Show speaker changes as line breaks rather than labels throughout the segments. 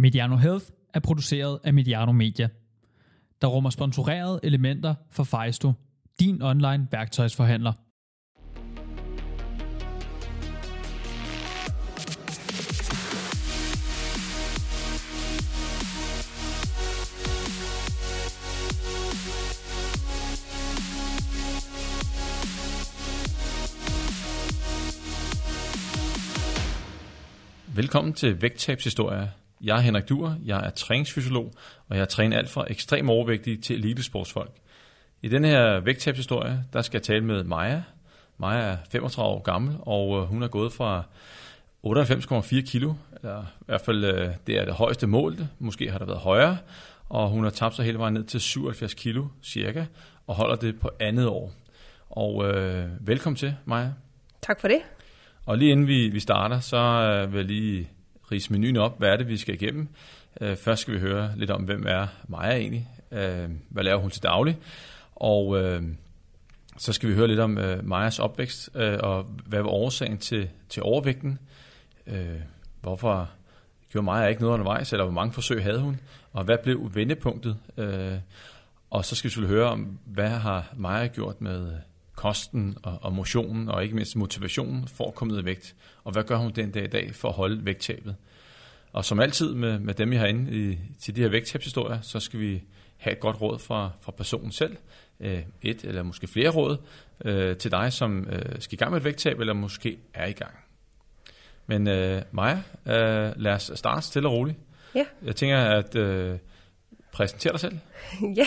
Mediano Health er produceret af Mediano Media, der rummer sponsorerede elementer for Fejsto, din online værktøjsforhandler.
Velkommen til Vægttabshistorie. Jeg er Henrik Duer, jeg er træningsfysiolog, og jeg har trænet alt fra ekstrem overvægtige til elitesportsfolk. I denne her vægttabshistorie, der skal jeg tale med Maja. Maja er 35 år gammel, og øh, hun er gået fra 98,4 kilo, eller i hvert fald øh, det er det højeste målte, måske har der været højere, og hun har tabt sig hele vejen ned til 77 kilo cirka, og holder det på andet år. Og øh, velkommen til, Maja.
Tak for det.
Og lige inden vi, vi starter, så øh, vil jeg lige rise menuen op. Hvad er det, vi skal igennem? Øh, først skal vi høre lidt om, hvem er Maja egentlig? Øh, hvad laver hun til daglig? Og øh, så skal vi høre lidt om øh, Majas opvækst, øh, og hvad var årsagen til, til overvægten? Øh, hvorfor gjorde Maja ikke noget undervejs, eller hvor mange forsøg havde hun? Og hvad blev vendepunktet? Øh, og så skal vi selvfølgelig høre om, hvad har Maja gjort med kosten og, og motionen, og ikke mindst motivationen for at komme ned i vægt. Og hvad gør hun den dag i dag for at holde vægttabet? Og som altid med, med dem, jeg har inde i, til de her vægttabshistorier, så skal vi have et godt råd fra, fra personen selv. Øh, et eller måske flere råd øh, til dig, som øh, skal i gang med et vægttab, eller måske er i gang. Men øh, Maja, øh, lad os starte stille og roligt.
Ja.
Jeg tænker, at øh, præsentere dig selv.
ja,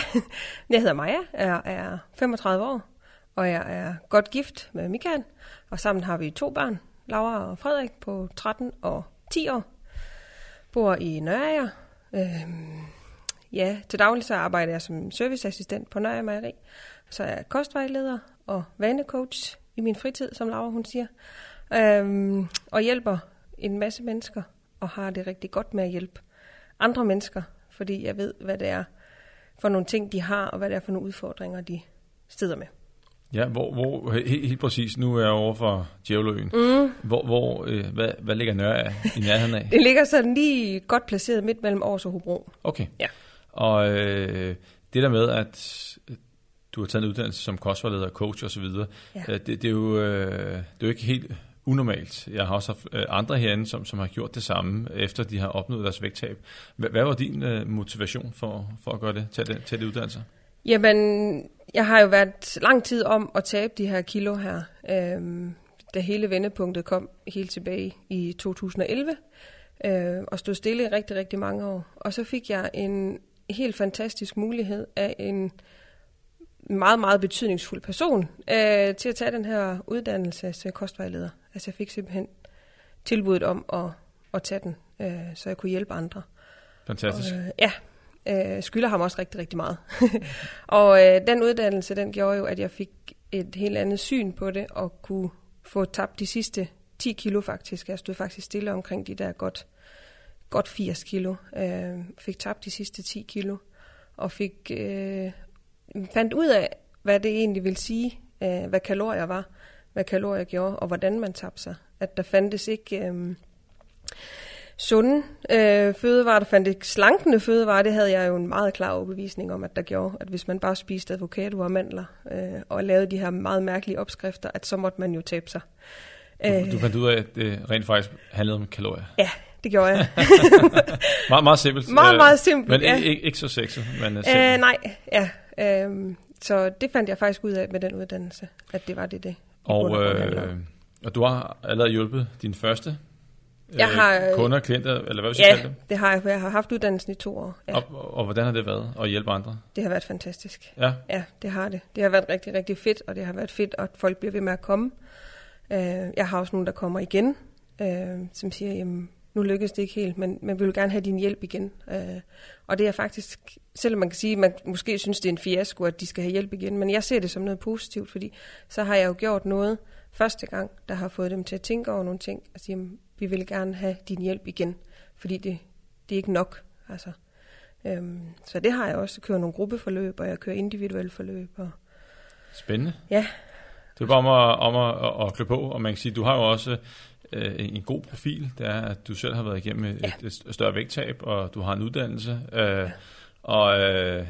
jeg hedder Maja, jeg er 35 år, og jeg er godt gift med Michael, og sammen har vi to børn, Laura og Frederik på 13 og 10 år. Bor i Nørre. Øhm, ja, til daglig så arbejder jeg som serviceassistent på Nørre Mejeri. Så er jeg kostvejleder og vanecoach i min fritid, som Laura hun siger. Øhm, og hjælper en masse mennesker, og har det rigtig godt med at hjælpe andre mennesker, fordi jeg ved, hvad det er for nogle ting, de har, og hvad det er for nogle udfordringer, de steder med.
Ja, hvor, hvor helt, helt præcis, nu er jeg over for Djævløen. Mm. Hvor, hvor, øh, hvad, hvad ligger Nørre i nærheden af?
Det ligger sådan lige godt placeret midt mellem Aarhus og Hobro.
Okay.
Ja.
Og øh, det der med, at du har taget en uddannelse som kostvejleder, coach osv.,
Ja.
øh, det, det, er jo, øh, det er jo ikke helt unormalt. Jeg har også haft øh, andre herinde, som, som har gjort det samme, efter de har opnået deres vægttab. Hvad, hvad var din øh, motivation for, for at gøre det, tage det, tage det uddannelse?
Jamen, jeg har jo været lang tid om at tabe de her kilo her, øhm, da hele vendepunktet kom helt tilbage i 2011, øh, og stod stille i rigtig, rigtig mange år. Og så fik jeg en helt fantastisk mulighed af en meget, meget betydningsfuld person øh, til at tage den her uddannelse til kostvejleder. Altså jeg fik simpelthen tilbuddet om at, at tage den, øh, så jeg kunne hjælpe andre.
Fantastisk.
Og, øh, ja, øh, skylder ham også rigtig, rigtig meget. og øh, den uddannelse, den gjorde jo, at jeg fik et helt andet syn på det, og kunne få tabt de sidste 10 kilo faktisk. Jeg stod faktisk stille omkring de der godt, godt 80 kilo. Øh, fik tabt de sidste 10 kilo, og fik øh, fandt ud af, hvad det egentlig vil sige, øh, hvad kalorier var, hvad kalorier gjorde, og hvordan man tabte sig. At der fandtes ikke... Øh, sunde øh, fødevarer, der fandt ikke slankende fødevarer, det havde jeg jo en meget klar overbevisning om, at der gjorde, at hvis man bare spiste avocado og mandler, øh, og lavede de her meget mærkelige opskrifter, at så måtte man jo tabe sig.
Du, du fandt ud af, at det rent faktisk handlede om kalorier.
Ja, det gjorde jeg.
Meget, meget simpelt.
Meget,
Øh,
meget simpelt,
Men
ja.
ikke, ikke, så sexet, men uh, simpelt.
øh, nej, ja. Øh, så det fandt jeg faktisk ud af med den uddannelse, at det var det, det
Og, øh, og du har allerede hjulpet din første
Jeg har, øh,
kunder, klienter, eller hvad vil
Ja,
kalde dem?
det har jeg, for jeg har haft uddannelsen i to år. Ja,
Og, og, hvordan har det været at hjælpe andre?
det har været fantastisk.
Ja,
Ja, det har det. Det har været rigtig, rigtig fedt, og det har været fedt, at folk bliver ved med at komme. Øh, jeg har også nogen, der kommer igen, øh, som siger, jamen, nu lykkedes det ikke helt, men, men vi vil gerne have din hjælp igen. Øh, og det er faktisk, selvom man kan sige, at man måske synes, det er en fiasko, at de skal have hjælp igen, men jeg ser det som noget positivt, fordi så har jeg jo gjort noget første gang, der har fået dem til at tænke over nogle ting, og sige, vi vil gerne have din hjælp igen, fordi det, det er ikke nok. Altså, øhm, så det har jeg også. Jeg kører nogle gruppeforløb, og jeg kører individuelle forløb. Og,
spændende.
ja,
Det er bare om at, om at, at, at klø på, og man kan sige, du har jo også øh, en god profil. Det er, at du selv har været igennem et, ja. et større vægttab, og du har en uddannelse. Øh, ja. Og øh,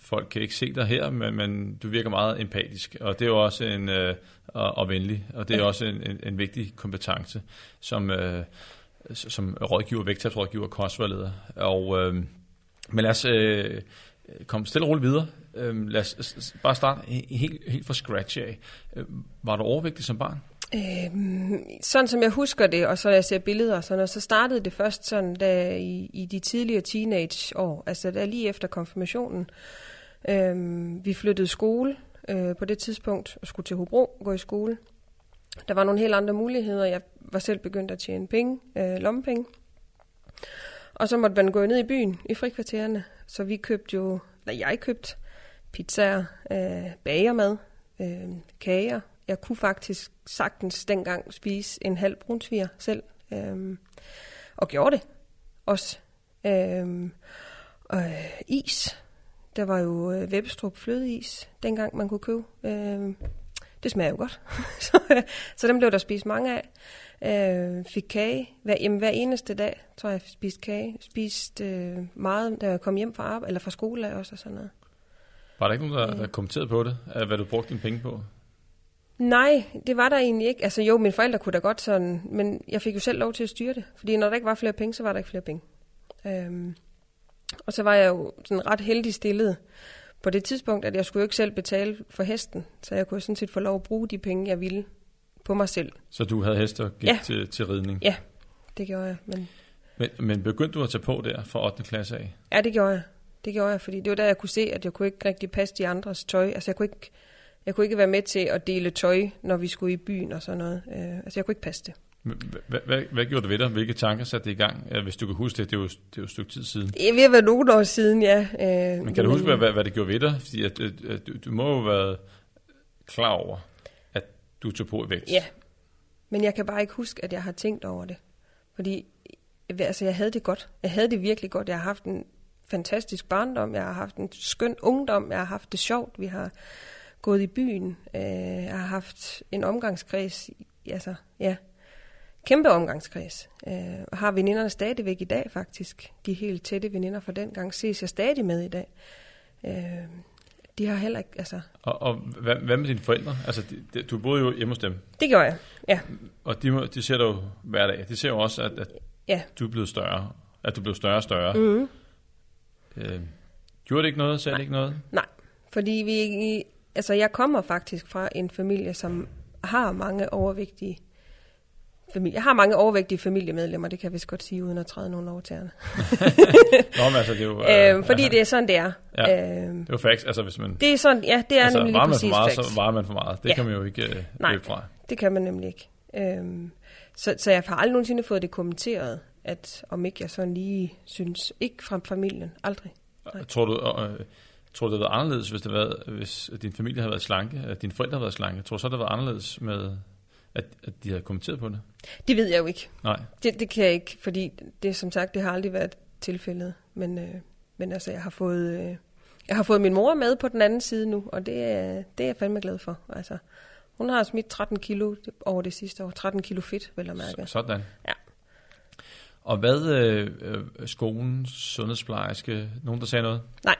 folk kan ikke se dig her, men, men du virker meget empatisk, og det er jo også en øh, og, og venlig, og det er ja. også en, en, en vigtig kompetence som øh, som rådgiver, vægttabsrådgiver, kostvalgleder. Og øh, men lad os øh, komme stille og roligt videre. Øh, lad os bare starte helt, helt fra scratch af. Øh, var du overvægtig som barn?
Øhm, sådan som jeg husker det, og så jeg ser billeder og sådan noget, så startede det først sådan da i, i de tidligere teenageår, altså der lige efter konfirmationen. Øhm, vi flyttede skole øh, på det tidspunkt og skulle til Hobro gå i skole. Der var nogle helt andre muligheder. Jeg var selv begyndt at tjene penge, øh, lommepenge. Og så måtte man gå ned i byen, i frikvartererne. Så vi købte jo, eller jeg købte pizzaer, øh, bagermad, øh, kager, jeg kunne faktisk sagtens dengang spise en halv brunsviger selv. Øhm, og gjorde det også. Øhm, øh, is. Der var jo øh, Webstrup flødeis, dengang man kunne købe. Øhm, det smager jo godt. så, øh, så dem blev der spist mange af. Øh, fik kage. Hver, jamen, hver eneste dag, tror jeg, jeg spiste kage. Spiste øh, meget, da jeg kom hjem fra arbejde, eller fra skole også og sådan noget.
Var der ikke nogen, der, der kommenterede på det, hvad du brugte dine penge på?
Nej, det var der egentlig ikke. Altså jo, mine forældre kunne da godt sådan, men jeg fik jo selv lov til at styre det. Fordi når der ikke var flere penge, så var der ikke flere penge. Øhm, og så var jeg jo sådan ret heldig stillet på det tidspunkt, at jeg skulle jo ikke selv betale for hesten. Så jeg kunne sådan set få lov at bruge de penge, jeg ville på mig selv.
Så du havde hester og gik ja. til, til ridning?
Ja, det gjorde jeg. Men...
Men, men begyndte du at tage på der fra 8. klasse af?
Ja, det gjorde jeg. Det gjorde jeg, fordi det var der, jeg kunne se, at jeg kunne ikke rigtig passe de andres tøj. Altså jeg kunne ikke jeg kunne ikke være med til at dele tøj, når vi skulle i byen og sådan noget. Øh, altså, jeg kunne ikke passe det.
Hvad, gjorde du ved dig? Hvilke tanker satte det i gang? Hvis du kan huske det, det er jo, det er jo et stykke tid siden.
Det er ved at være nogle år siden, ja.
Øh, men kan du huske, hvad, hvad det gjorde ved dig? Fordi at, at, at, du, du må jo være klar over, at du tog på i vægt.
Ja, men jeg kan bare ikke huske, at jeg har tænkt over det. Fordi altså, jeg havde det godt. Jeg havde det virkelig godt. Jeg har haft en fantastisk barndom. Jeg har haft en skøn ungdom. Jeg har haft det sjovt. Vi har gået i byen. Øh, har haft en omgangskreds, altså ja, kæmpe omgangskreds. Øh, og har veninderne stadigvæk i dag faktisk. De helt tætte veninder fra den gang ses jeg stadig med i dag. Øh, de har heller ikke, altså...
Og, og hvad, hvad med dine forældre? Altså, de, de, du boede jo hjemme hos dem.
Det gjorde jeg, ja.
Og de, de ser dig jo hver dag. De ser jo også, at, at ja. du er blevet større. At du blev større og større. Mm-hmm. Øh, gjorde det ikke noget? Sagde det ikke noget?
Nej, fordi vi altså jeg kommer faktisk fra en familie, som har mange overvægtige familie. Jeg har mange overvægtige familiemedlemmer, det kan jeg vist godt sige, uden at træde nogen over tæerne.
Nå, men altså, det er jo...
Øh, fordi ja. det er sådan, det er.
Ja, øh, det er jo facts, altså hvis man...
Det er sådan, ja, det er altså, nemlig lige præcis
meget,
facts.
så varer man for meget. Det ja. kan man jo ikke øh,
Nej,
løbe fra.
det kan man nemlig ikke. Øh, så, så jeg har aldrig nogensinde fået det kommenteret, at om ikke jeg sådan lige synes, ikke fra familien, aldrig.
Nej. Tror du, øh, Tror du, det havde været anderledes, hvis, det var, hvis din familie havde været slanke, at dine forældre havde været slanke? Tror du så, det havde været anderledes med, at, at de havde kommenteret på det?
Det ved jeg jo ikke.
Nej.
Det, det kan jeg ikke, fordi det som sagt, det har aldrig været tilfældet. Men, øh, men altså, jeg har fået... Øh, jeg har fået min mor med på den anden side nu, og det, er, det er jeg fandme glad for. Altså, hun har smidt 13 kilo over det sidste år. 13 kilo fedt, vel at mærke.
Sådan.
Ja.
Og hvad øh, øh skolen, sundhedsplejerske, nogen der sagde noget?
Nej,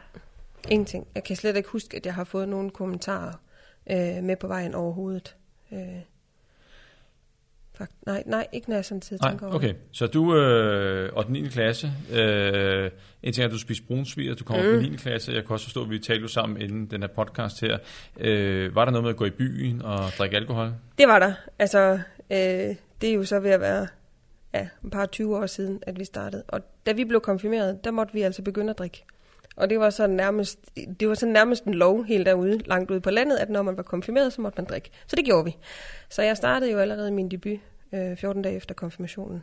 Ingenting. Jeg kan slet ikke huske, at jeg har fået nogen kommentarer øh, med på vejen overhovedet. Øh, fakt, nej, nej, ikke når jeg sådan tid tænker
over okay. Så du øh, og den 9. klasse, øh, en ting er, at du spiser brunsviger, du kommer mm. på 9. klasse, jeg kan også forstå, at vi talte jo sammen inden den her podcast her. Øh, var der noget med at gå i byen og drikke alkohol?
Det var der. Altså, øh, det er jo så ved at være ja, et par 20 år siden, at vi startede. Og da vi blev konfirmeret, der måtte vi altså begynde at drikke. Og det var så nærmest, det var så nærmest en lov helt derude, langt ude på landet, at når man var konfirmeret, så måtte man drikke. Så det gjorde vi. Så jeg startede jo allerede min debut øh, 14 dage efter konfirmationen.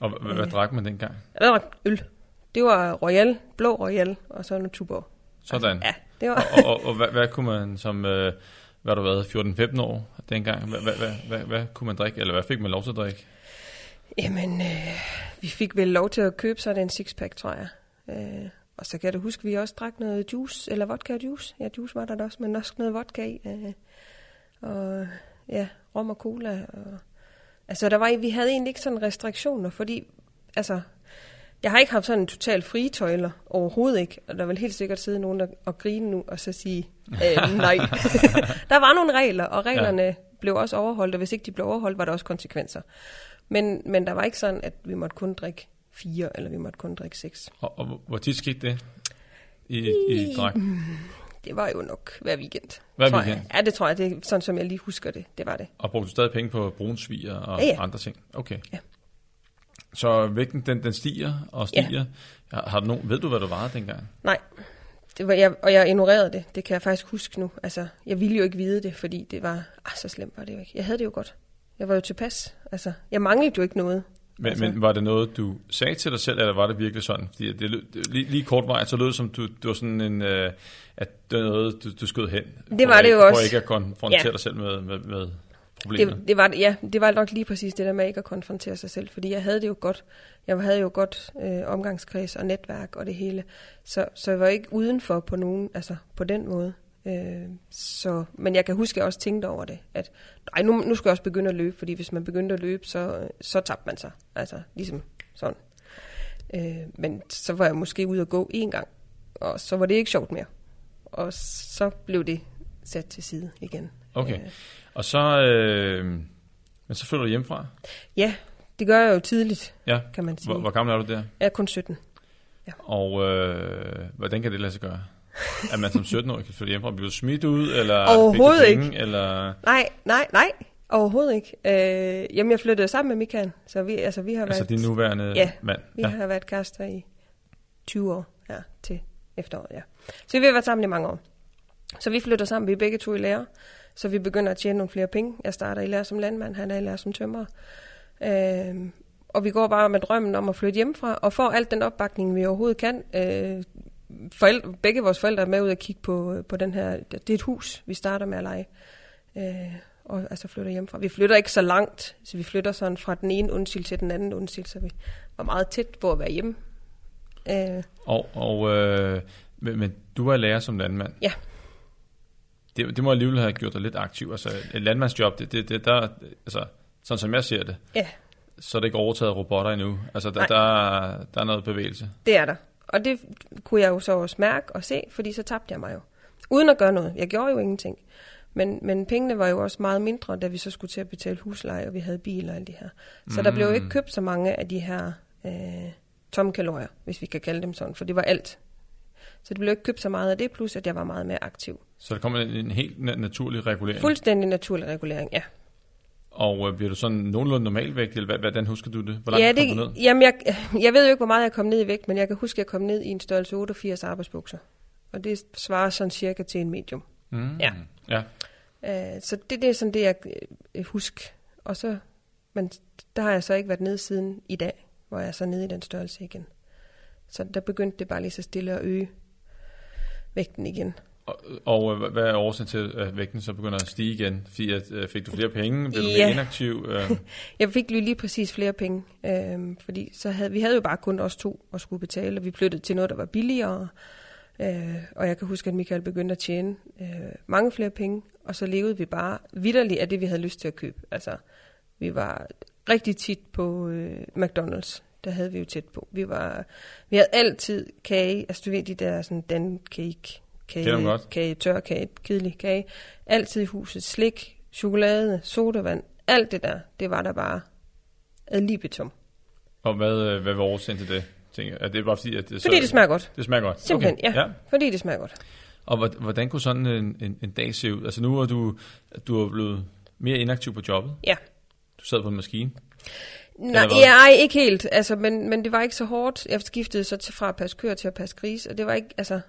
Og hvad, hvad drak man dengang?
Ja, der var øl. Det var Royal, blå Royal, og så en Tuborg.
Sådan.
Ja, det var...
og, og, og hvad, hvad kunne man som, øh, hvad du været, 14-15 år dengang, hvad, hvad, hvad, hvad, hvad kunne man drikke, eller hvad fik man lov til at drikke?
Jamen, øh, vi fik vel lov til at købe sådan en sixpack, tror jeg. Øh, og så kan jeg da huske, at vi også drak noget juice, eller vodka og juice. Ja, juice var der da også, men også noget vodka i. Øh, og ja, rom og cola. Og, altså, der var, vi havde egentlig ikke sådan restriktioner, fordi, altså, jeg har ikke haft sådan en total frie tøjler, overhovedet ikke. Og der vil helt sikkert sidde nogen der, og grine nu, og så sige, øh, nej. der var nogle regler, og reglerne ja. blev også overholdt, og hvis ikke de blev overholdt, var der også konsekvenser. Men, men der var ikke sådan, at vi måtte kun drikke fire, eller vi måtte kun drikke seks.
Og, og hvor tit skete det i, i drak?
Det var jo nok hver weekend.
Hver
tror
weekend?
Jeg. Ja, det tror jeg. Det er sådan, som jeg lige husker det. Det var det.
Og brugte du stadig penge på brunsviger og
Ja, ja.
andre ting? Okay.
Ja.
Så vægten, den, den stiger og stiger. Ja. Har du nogen, ved du, hvad du vejede dengang?
Nej, det var jeg, og jeg ignorerede det. Det kan jeg faktisk huske nu. Altså, jeg ville jo ikke vide det, fordi det var... Ah, så slemt var det jo ikke. Jeg havde det jo godt. Jeg var jo tilpas. Altså, jeg manglede jo ikke noget.
Men,
Altså-
men var det noget, du sagde til dig selv, eller var det virkelig sådan? Fordi det, lød- det, lige, lige kort vej, så lød det som, du, du var sådan en, øh, at det var noget, du, du skød hen.
Det var
for
det jo også.
For ikke at konfrontere
Ja.
dig selv med, med, med problemet.
Det, det, var, ja, det var nok lige præcis det der med ikke at konfrontere sig selv, fordi jeg havde det jo godt. Jeg havde jo godt øh, omgangskreds og netværk og det hele, så, så jeg var ikke udenfor på nogen, altså på den måde. Øh, så, men jeg kan huske, at jeg også tænkte over det, at nej, nu, nu skal jeg også begynde at løbe, fordi hvis man begyndte at løbe, så, så tabte man sig. Altså ligesom sådan. Øh, men så var jeg måske ude at gå en gang, og så var det ikke sjovt mere. Og så blev det sat til side igen.
Okay.
Øh,
Og så, øh, men så flytter du hjemmefra.
Ja, det gør jeg jo tidligt,
Ja.
kan man sige.
Hvor, hvor gammel er du der?
Jeg er kun 17.
Og øh, hvordan kan det lade sig gøre? At man som 17-årig kan flytte hjemmefra? Bliver du smidt ud, eller
Overhovedet
penge, Eller,
Nej, nej, nej. Overhovedet ikke. Øh, jamen, jeg flyttede sammen med Michael, så vi, altså, vi har
altså
været,
din nuværende
Ja,
mand?
vi har været kærester i 20 år ja, til efteråret, ja. Så vi har været sammen i mange år. Så vi flytter sammen, vi er begge to i lærer, så vi begynder at tjene nogle flere penge. Jeg starter i lærer som landmand, han er i lærer som tømrer. Øh, og vi går bare med drømmen om at flytte hjemmefra, og får alt den opbakning, vi overhovedet kan. Øh, forældre, begge vores forældre er med ud og kigge på, på den her, det er et hus, vi starter med at lege. Øh, og altså flytter hjemmefra. Vi flytter ikke så langt, så vi flytter sådan fra den ene undsil til den anden undsil, så vi var meget tæt på at være hjemme. Øh,
Og, og øh, men, du er lærer som landmand.
Ja.
Det, det må alligevel have gjort dig lidt aktiv. Altså et landmandsjob, det, det, det der, altså, sådan som jeg ser det,
ja,
så er det ikke overtaget robotter endnu. Altså der,
Nej.
der, der er noget bevægelse.
det er der. Og det kunne jeg jo så også mærke og se, fordi så tabte jeg mig jo. Uden at gøre noget. Jeg gjorde jo ingenting. Men, men pengene var jo også meget mindre, da vi så skulle til at betale husleje, og vi havde bil og alt det her. Så mm. der blev jo ikke købt så mange af de her øh, tomme kalorier, hvis vi kan kalde dem sådan, for det var alt. Så det blev ikke købt så meget af det, plus at jeg var meget mere aktiv.
Så der kommer en, en helt na- naturlig regulering.
Fuldstændig naturlig regulering, ja.
Og øh, bliver du sådan nogenlunde normalvægt, eller hvad, hvordan husker du det? Hvor langt
ja,
kom
det,
du ned?
jamen jeg, jeg ved jo ikke, hvor meget jeg kom ned i vægt, men jeg kan huske, at jeg kom ned i en størrelse 88 arbejdsbukser. Og det svarer sådan cirka til en medium.
Mm.
Ja.
ja.
Uh, så det, det er sådan det, jeg uh, husker. Og så, men der har jeg så ikke været nede siden i dag, hvor jeg er så nede i den størrelse igen. Så der begyndte det bare lige så stille at øge vægten igen.
Og, og øh, hvad- er årsagen til, at vægten så begynder at stige igen? Fordi at, øh, fik du flere penge? Blev du mere inaktiv? Øh,
Jeg fik lige, lige præcis flere penge, øhm, fordi så havde, vi havde jo bare kun os to at skulle betale, og vi flyttede til noget, der var billigere. Øh, og jeg kan huske, at Michael begyndte at tjene øh, mange flere penge, og så levede vi bare vidderligt af det, vi havde lyst til at købe. Altså, vi var rigtig tit på øh, McDonald's. Der havde vi jo tæt på. Vi, var, vi havde altid kage, altså du ved, de der sådan den cake, kage,
godt.
kage, tørkage, kedelig kage. Altid i huset. Slik, chokolade, sodavand, alt det der, det var der bare ad libitum.
og hvad, øh, hvad var årsagen til det? Tænker, er det bare fordi, at det,
Fordi
så,
det smager godt.
det smager godt?
Simpelthen,
okay.
ja. Fordi det smager godt.
Og hvor- hvordan kunne sådan en, en, en dag se ud? Altså nu er du, du er blevet mere inaktiv på jobbet.
Ja.
Du sad på en maskine.
Nej, ja, ej, ikke helt. Altså, men, men det var ikke så hårdt. Jeg skiftede så til, fra at passe køer til at passe gris, og det var ikke, altså...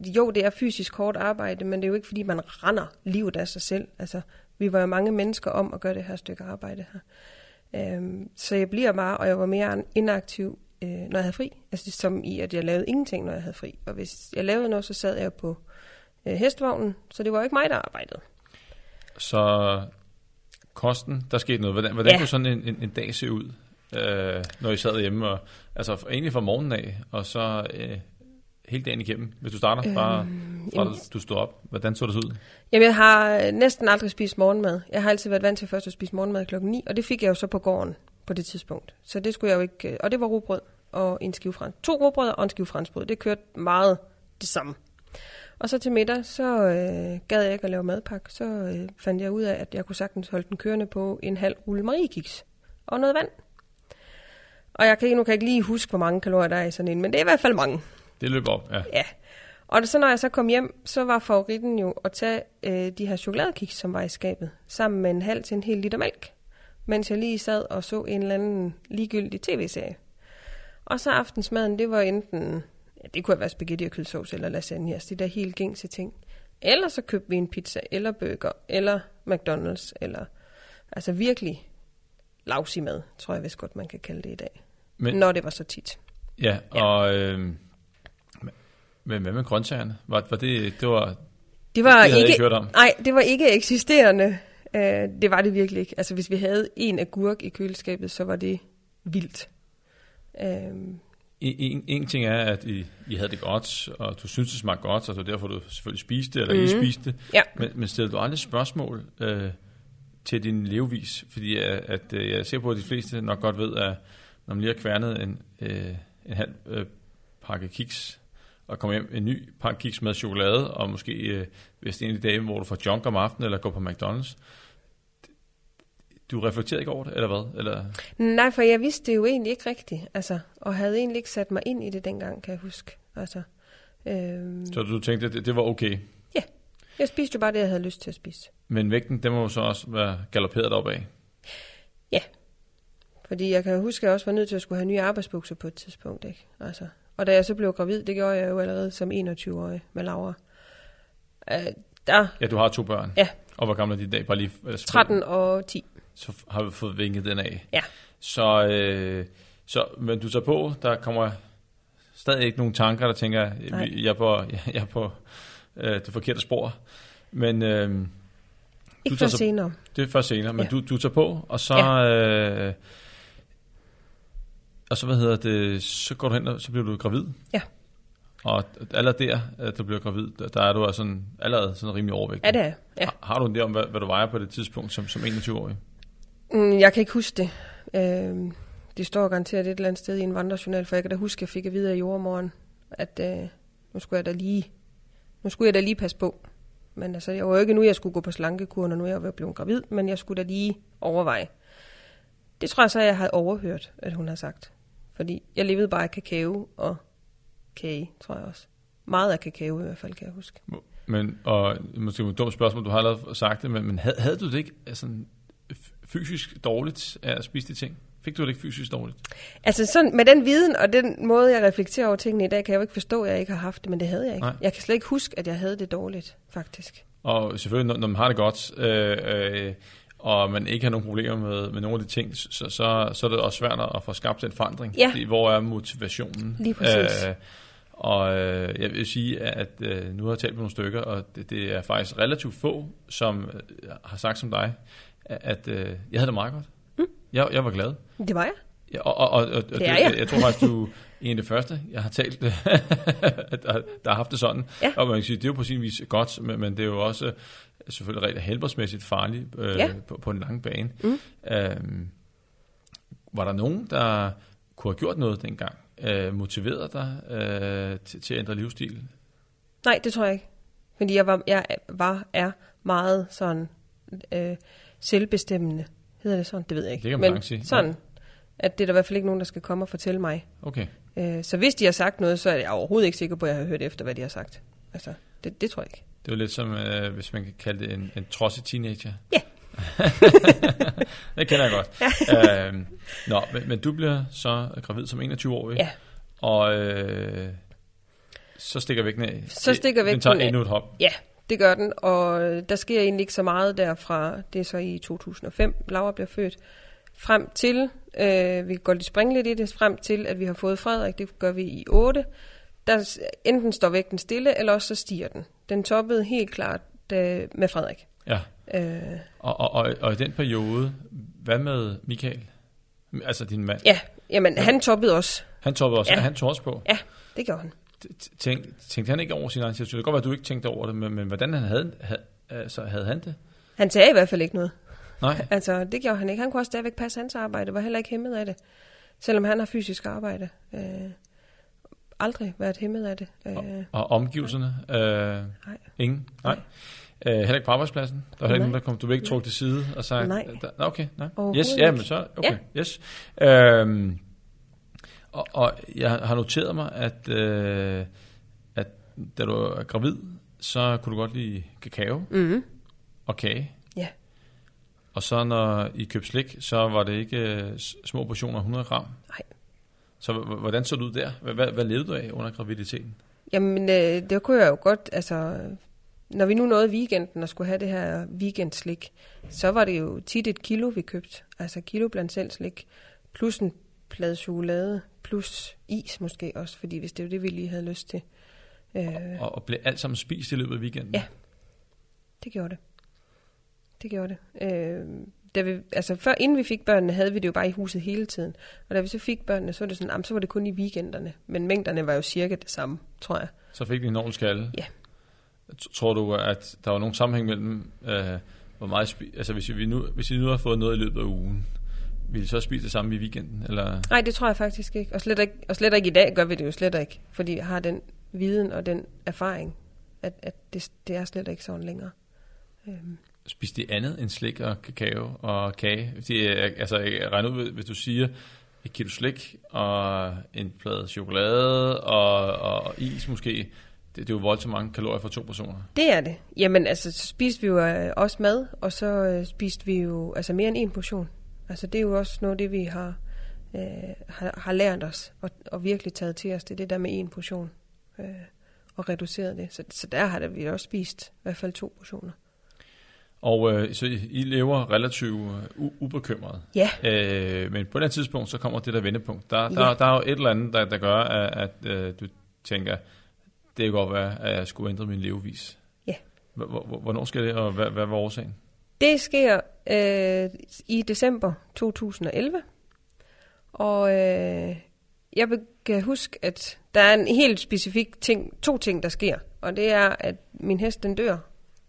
Jo, det er fysisk hårdt arbejde, men det er jo ikke, fordi man render livet af sig selv. Altså, vi var jo mange mennesker om at gøre det her stykke arbejde her. Øhm, så jeg bliver bare, og jeg var mere inaktiv, øh, når jeg havde fri. Altså, som i, at jeg lavede ingenting, når jeg havde fri. Og hvis jeg lavede noget, så sad jeg på øh, hestvognen, så det var jo ikke mig, der arbejdede.
Så kosten, der skete noget. Hvordan, hvordan
Ja.
kunne sådan en, en, en dag se ud, øh, når I sad hjemme? Og, altså egentlig fra morgenen af, og så øh, hele dagen igennem? Hvis du starter bare fra
jamen-
du stod op, hvordan så det ud?
Jamen, jeg har næsten aldrig spist morgenmad. Jeg har altid været vant til først at spise morgenmad klokken 9, og det fik jeg jo så på gården på det tidspunkt. Så det skulle jeg jo ikke... øh, Og det var rugbrød og en skive frans. To rugbrød og en skive franskbrød. Det kørte meget det samme. Og så til middag, så øh, gad jeg ikke at lave madpakke. Så øh, fandt jeg ud af, at jeg kunne sagtens holde den kørende på en halv rulle mariekiks og noget vand. Og jeg kan, nu kan jeg ikke lige huske, hvor mange kalorier der er i sådan en, men det er i hvert fald mange.
Det løb op, ja.
Ja. Og så når jeg så kom hjem, så var favoritten jo at tage øh, de her chokoladekiks, som var i skabet, sammen med en halv til en hel liter mælk, mens jeg lige sad og så en eller anden ligegyldig tv-serie. Og så aftensmaden, det var enten, ja, det kunne have været spaghetti og kødsovs eller lasagne, altså de der helt gængse ting. Eller så købte vi en pizza, eller burger, eller McDonald's, eller altså virkelig lavsig mad, tror jeg vist godt, man kan kalde det i dag.
Men,
Når det var så tit.
ja,
Ja.
og... Øh, men hvad med grøntsagerne? Var, var det, det var,
Det var
det
ikke,
ikke hørt om.
Nej, det var ikke eksisterende. Uh, det var det virkelig ikke. Altså, hvis vi havde en agurk i køleskabet, så var det vildt. Uh,
En, en, en ting er, at I, I havde det godt, og du synes det smagte godt, så det var derfor, du selvfølgelig spiste det, eller mm. I
Mhm.
spiste det.
Ja.
Men, men stillede du aldrig spørgsmål øh, til din levevis? Fordi at, at øh, jeg ser på, at de fleste nok godt ved, at når man lige har kværnet en, øh, en halv øh, pakke kiks, og kommer hjem en ny pakke kiks med chokolade, og måske øh, hvis det er en af de dage, hvor du får junk om aftenen, eller går på McDonald's, du reflekterer ikke over det, eller hvad? Eller,
nej, for jeg vidste det jo egentlig ikke rigtigt. Altså, og havde egentlig ikke sat mig ind i det dengang, kan jeg huske. Altså, uh,
så du tænkte, at det, det var okay?
jeg spiste jo bare det, jeg havde lyst til at spise.
Men vægten, den må jo så også være galopperet op af.
Fordi jeg kan huske, at jeg også var nødt til at skulle have nye arbejdsbukser på et tidspunkt. Ikke? Altså, og da jeg så blev gravid, det gjorde jeg jo allerede som 21-årig med Laura. Uh, der
Ja, du har to børn.
Ja.
Og hvor gammel er de i dag? Bare lige, eller
13 og 10.
Så har vi fået vinket den af.
Ja.
Så, øh, så men du tager på, der kommer stadig ikke nogen tanker, der tænker,
Nej.
jeg er på, jeg er på øh, det forkerte spor. Men øh,
Ikke
tager
før
så-
senere.
det er først senere. Men
Ja.
du, du tager på, og så... Øh, og så, hvad hedder det, så går du hen, og så bliver du gravid.
Ja.
Og allerede der, at du bliver gravid, der, er du altså sådan, allerede sådan rimelig overvægtig.
Ja, det er ja.
Har, har du en idé om, hvad, hvad du vejer på det tidspunkt som, som 21-årig?
Mm, Jeg kan ikke huske det. Øh, det står garanteret et eller andet sted i en vandrejournal, for jeg kan da huske, at jeg fik at vide af jordmoren, at øh, nu skulle jeg da lige, nu skulle jeg da lige passe på. Men altså, jeg var jo ikke nu, jeg skulle gå på slankekur, når nu er jeg var blevet gravid, men jeg skulle da lige overveje. Det tror jeg så, jeg havde overhørt, at hun har sagt. Fordi jeg levede bare af kakao og kage, tror jeg også. Meget af kakao i hvert fald, kan jeg huske.
Men, og måske et dumt spørgsmål, du har allerede sagt det, men, men havde, havde du det ikke altså, fysisk dårligt af at spise de ting? Fik du det ikke fysisk dårligt?
Altså sådan, med den viden og den måde, jeg reflekterer over tingene i dag, kan jeg jo ikke forstå, at jeg ikke har haft det, men det havde jeg ikke.
Nej.
Jeg kan slet ikke huske, at jeg havde det dårligt, faktisk.
Og selvfølgelig, når, når man har det godt, øh, øh, og man ikke har nogen problemer med, med nogle af de ting, så, så, så er det også svært at få skabt en forandring.
Ja.
Fordi, hvor er motivationen?
Lige præcis.
Øh, og øh, jeg vil sige, at øh, nu har jeg talt med nogle stykker, og det, det er faktisk relativt få, som øh, har sagt som dig, at øh, jeg havde det meget godt. Mm. Jeg, jeg var glad.
Det var jeg.
Ja, og, og, og, og det,
er jeg.
jeg tror faktisk, du er en af de første, jeg har talt, der, der har haft det sådan.
Ja.
Og man kan sige, det er jo på sin vis godt, men, men det er jo også øh, selvfølgelig rigtig helbredsmæssigt farligt øh,
Ja.
på, på en lang bane.
Mm.
Øhm, var der nogen, der kunne have gjort noget dengang? Øh, motiveret dig øh, til, til at ændre livsstil?
Nej, det tror jeg ikke. Fordi jeg var, jeg var er meget sådan øh, selvbestemmende. Hedder det sådan? Det ved jeg ikke.
Det kan man
Men
sige.
sådan, at det er der i hvert fald ikke nogen, der skal komme og fortælle mig.
Okay.
Øh, så hvis de har sagt noget, så er jeg overhovedet ikke sikker på, at jeg har hørt efter, hvad de har sagt. Altså, det, det tror jeg ikke.
Det er jo lidt som, øh, hvis man kan kalde det en, en trodsig teenager.
Ja.
det kender jeg godt. Ja. øhm, nå, men, men du bliver så gravid som 21-årig.
Ja.
Og øh, så stikker vægten af.
Så stikker
Den
vægten
tager endnu et hop.
Ja, det gør den, og der sker egentlig ikke så meget derfra. Det er så i 2005, Laura bliver født. Frem til, øh, vi går lige springe lidt i det, frem til, at vi har fået Frederik, det gør vi i 8. Der enten står vægten stille, eller også så stiger den. Den toppede helt klart øh, med Frederik.
Ja.
Øh,
Og, og, og, og i den periode, hvad med Michael? Altså din mand.
ja, jamen han toppede også.
Han toppede også,
Ja.
ja. han tog også på.
Ja, det gjorde han.
tænk, tænkte han ikke over sin egen situation? Det kan godt være, at du ikke tænkte over det, men, men hvordan han havde, havde, altså, havde han det?
Han sagde i hvert fald ikke noget.
Nej.
Altså, det gjorde han ikke. Han kunne også stadigvæk passe hans arbejde, var heller ikke hæmmet af det. Selvom han har fysisk arbejde. Øh, aldrig været hæmmet af det. Øh,
Og omgivelserne? Øh,
nej.
ingen? Nej. Øh, heller ikke på arbejdspladsen? Der er heller ikke
Nej.
nogen, der kom. Du vil ikke
Nej.
trukket til side og sagt...
Nej.
Der, okay, nej. Yes, ja, men så... Okay, ja. yes. Øhm, og, og jeg har noteret mig, at, øh, at da du er gravid, så kunne du godt lide kakao
mm,
og kage. Og så når I købte slik, så var det ikke øh, små portioner 100 gram?
Nej.
Så hvordan så det ud der? Hvad, hvad, hvad levede du af under graviditeten?
Jamen, øh, det kunne jeg jo godt, altså... Når vi nu nåede weekenden og skulle have det her weekendslik, så var det jo tit et kilo, vi købte. Altså kilo blandt selv slik, plus en plade chokolade, plus is måske også, fordi hvis det var det, vi lige havde lyst til. Øh,
Og, og blev alt sammen spist i løbet af weekenden?
Ja. det gjorde det. Det gjorde det. Øh, da vi, altså før, inden vi fik børnene, havde vi det jo bare i huset hele tiden. Og da vi så fik børnene, så var det sådan, jamen, så var det kun i weekenderne. Men mængderne var jo cirka det samme, tror jeg.
Så fik vi en ordentlig skalle?
Ja.
Tror du, at der var nogen sammenhæng mellem, øh, hvor meget spi- altså hvis vi, nu, hvis I nu har fået noget i løbet af ugen, vil I så spise det samme i weekenden? Eller?
Nej, det tror jeg faktisk ikke. Og slet ikke, og slet ikke i dag gør vi det jo slet ikke. Fordi jeg har den viden og den erfaring, at, at det, det er slet ikke sådan længere. Øhm,
Spiste de andet end slik og kakao og kage? Fordi, øh, altså, jeg regner ud, hvis du siger et kilo slik og en plade chokolade og, og is måske, det, det er jo voldsomt mange kalorier for to personer.
det er det. Jamen, altså, så spiste vi jo øh, også mad, og så øh, spiste vi jo altså mere end en portion. Altså, det er jo også noget af det, vi har, øh, har, har lært os, og, og virkelig taget til os. Det er det der med en portion, øh, og reduceret det. Så, så der har vi også spist i hvert fald to portioner.
Og øh, så I lever relativt øh, u- ubekymret.
Ja.
Øh, men på et tidspunkt, så kommer det der vendepunkt. Der,
Ja.
der, der er jo et eller andet, der, der gør, at, at øh, du tænker, det kan godt være, at jeg skulle ændre min levevis.
Ja.
Hvor- hvor- Hvornår skal det, og hvad, hvad var årsagen?
Det sker øh, i december 2011, og øh, jeg kan huske, at der er en helt specifik ting, to ting, der sker, og det er, at min hest den dør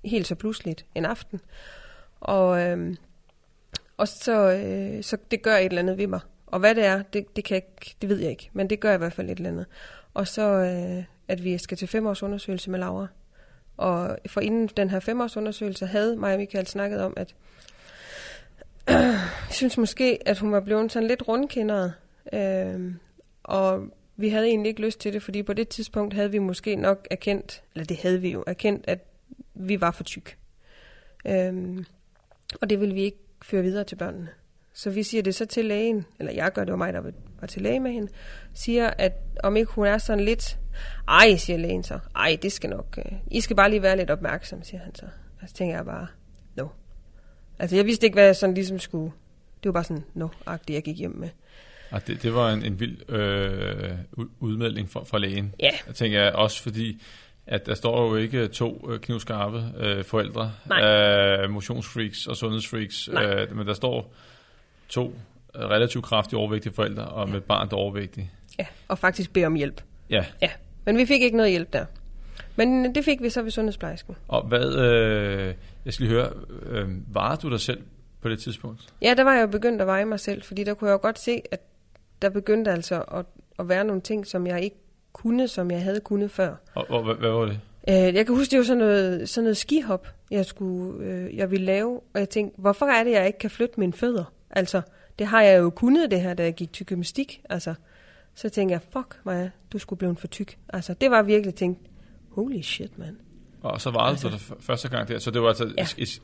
helt så pludseligt en aften, og, øh, og så, øh, så det gør et eller andet ved mig. Og hvad det er, det, det, kan jeg, ikke- det ved jeg ikke, men det gør i hvert fald et eller andet. Og så, øh, at vi skal til femårsundersøgelse med Laura. Og for inden den her femårsundersøgelse havde mig og Michael snakket om, at jeg synes måske, at hun var blevet sådan lidt rundkinderet. Øh, og vi havde egentlig ikke lyst til det, fordi på det tidspunkt havde vi måske nok erkendt, eller det havde vi jo erkendt, at vi var for tyk. Øh, og det ville vi ikke føre videre til børnene. Så vi siger det så til lægen, eller jeg gør det var mig, der var til læge med hende, siger, at om ikke hun er sådan lidt, ej, siger lægen så, ej, det skal nok, øh, I skal bare lige være lidt opmærksom, siger han så. Og så tænker jeg bare, no. Altså, jeg vidste ikke, hvad jeg sådan ligesom skulle, det var bare sådan, no-agtigt, jeg gik hjem med.
Og det, det var en, en vild øh, ud- udmelding fra, fra lægen.
Ja.
Jeg tænker også fordi, at der står jo ikke to øh, knivskarpe øh, forældre,
Nej.
øh, motionsfreaks og sundhedsfreaks,
Nej.
øh, men der står to øh, relativt kraftigt overvægtige forældre og med et barn, der er overvægtig.
Ja, og faktisk bede om hjælp.
Ja,
Ja, men vi fik ikke noget hjælp der. Men det fik vi så ved sundhedsplejersken.
og hvad, øh, jeg skal lige høre, øh, var du dig selv på det tidspunkt?
Ja, der var jeg jo begyndt at veje mig selv, fordi der kunne jeg jo godt se, at der begyndte altså at, at være nogle ting, som jeg ikke kunne, som jeg havde kunnet før.
Og, og hvad, hvad var det?
Øh, jeg kan huske, det var sådan noget, sådan noget skihop, jeg, skulle, øh, jeg ville lave, og jeg tænkte, hvorfor er det, jeg ikke kan flytte mine fødder? Altså, det har jeg jo kunnet, det her, da jeg gik til gymnastik. Altså, så tænkte jeg, fuck Maja, du skulle blive for tyk. Altså, det var virkelig tænkt, holy shit, mand.
Og så var det altså, f- første gang der, så det var altså,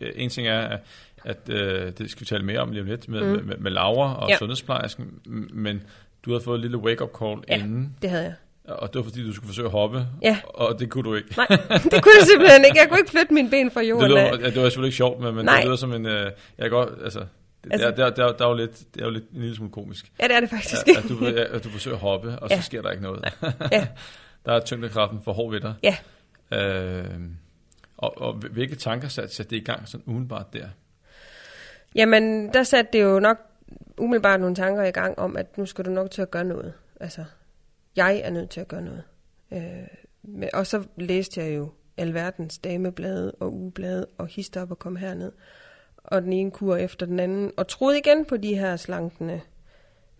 Ja.
en ting er, at, øh, det skal vi tale mere om lige om lidt med,
Mm.
mm. med, med Laura og
Ja.
sundhedsplejersken, men du havde fået et lille wake-up call
ja.
inden,
Det havde jeg.
Og det var fordi, du skulle forsøge at hoppe,
Ja.
og det kunne du ikke.
Nej, det kunne jeg simpelthen ikke. Jeg kunne ikke flytte mine ben fra
Det,
jorden.
lyder,
af.
ja, det var selvfølgelig ikke sjovt, men, men
Nej.
det lyder som en, øh, jeg godt, altså, det,
Altså-
der, der, der, der, er jo lidt, det er jo lidt en lille smule komisk,
Ja, det er det faktisk.
at, at, du, at du forsøger at hoppe, og så
Ja.
sker der ikke noget.
Ja.
der er tyngdekraften for hård ved dig.
Ja.
Øh, og, og hvilke tanker satte det i gang sådan umiddelbart der?
Jamen, der satte det jo nok umiddelbart nogle tanker i gang om, at nu skal du nok til at gøre noget. Altså, jeg er nødt til at gøre noget. Øh, og så læste jeg jo alverdens dameblade og ugeblade og hister op og kom herned. Og den ene kur efter den anden. Og troede igen på de her slankende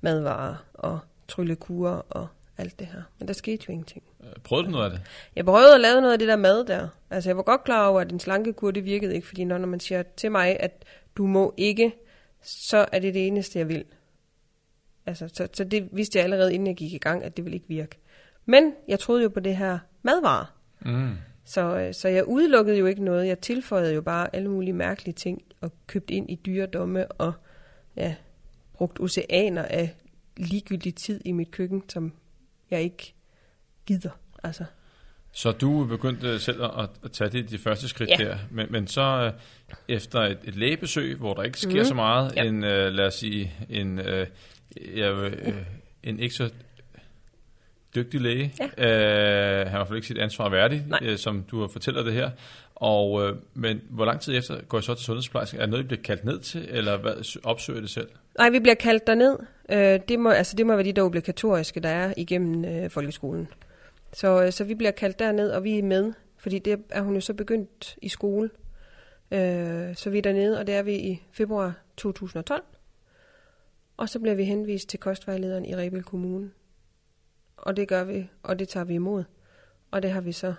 madvarer og tryllekurer og alt det her. Men der skete jo ingenting.
Øh, Prøvede du noget af det?
Jeg prøvede at lave noget af det der mad der. Altså jeg var godt klar over, at en slankekur, det virkede ikke. Fordi når, når man siger til mig, at du må ikke, så er det det eneste, jeg vil. Altså, så, så det vidste jeg allerede, inden jeg gik i gang, at det ville ikke virke. Men jeg troede jo på det her madvarer.
Mm.
Så, øh, så jeg udelukkede jo ikke noget. Jeg tilføjede jo bare alle mulige mærkelige ting og købte ind i dyredomme og ja, brugt oceaner af ligegyldig tid i mit køkken, som jeg ikke gider. Altså,
Så du begyndte selv at, at tage de, de første skridt
Ja.
der, men, men så øh, efter et, et lægebesøg, hvor der ikke sker
Mhm.
så meget,
Ja.
en, øh, lad os sige, en, øh, ja, øh, en ikke så dygtig læge,
Ja.
øh, han var i ikke sit ansvar værdig, øh, som du har fortæller det her, og, øh, men hvor lang tid efter går I så til sundhedsplejersken? Er det noget, I bliver kaldt ned til, eller hvad, opsøger I det selv?
Nej, vi bliver kaldt derned. Øh, det, må, altså, det må være de der obligatoriske, der er igennem øh, folkeskolen. Så, øh, så vi bliver kaldt derned, og vi er med, fordi det er hun jo så begyndt i skole. Øh, så vi er dernede, og det er vi i februar 2012. Og så bliver vi henvist til kostvejlederen i Rebel Kommune. Og det gør vi, og det tager vi imod. Og det har vi så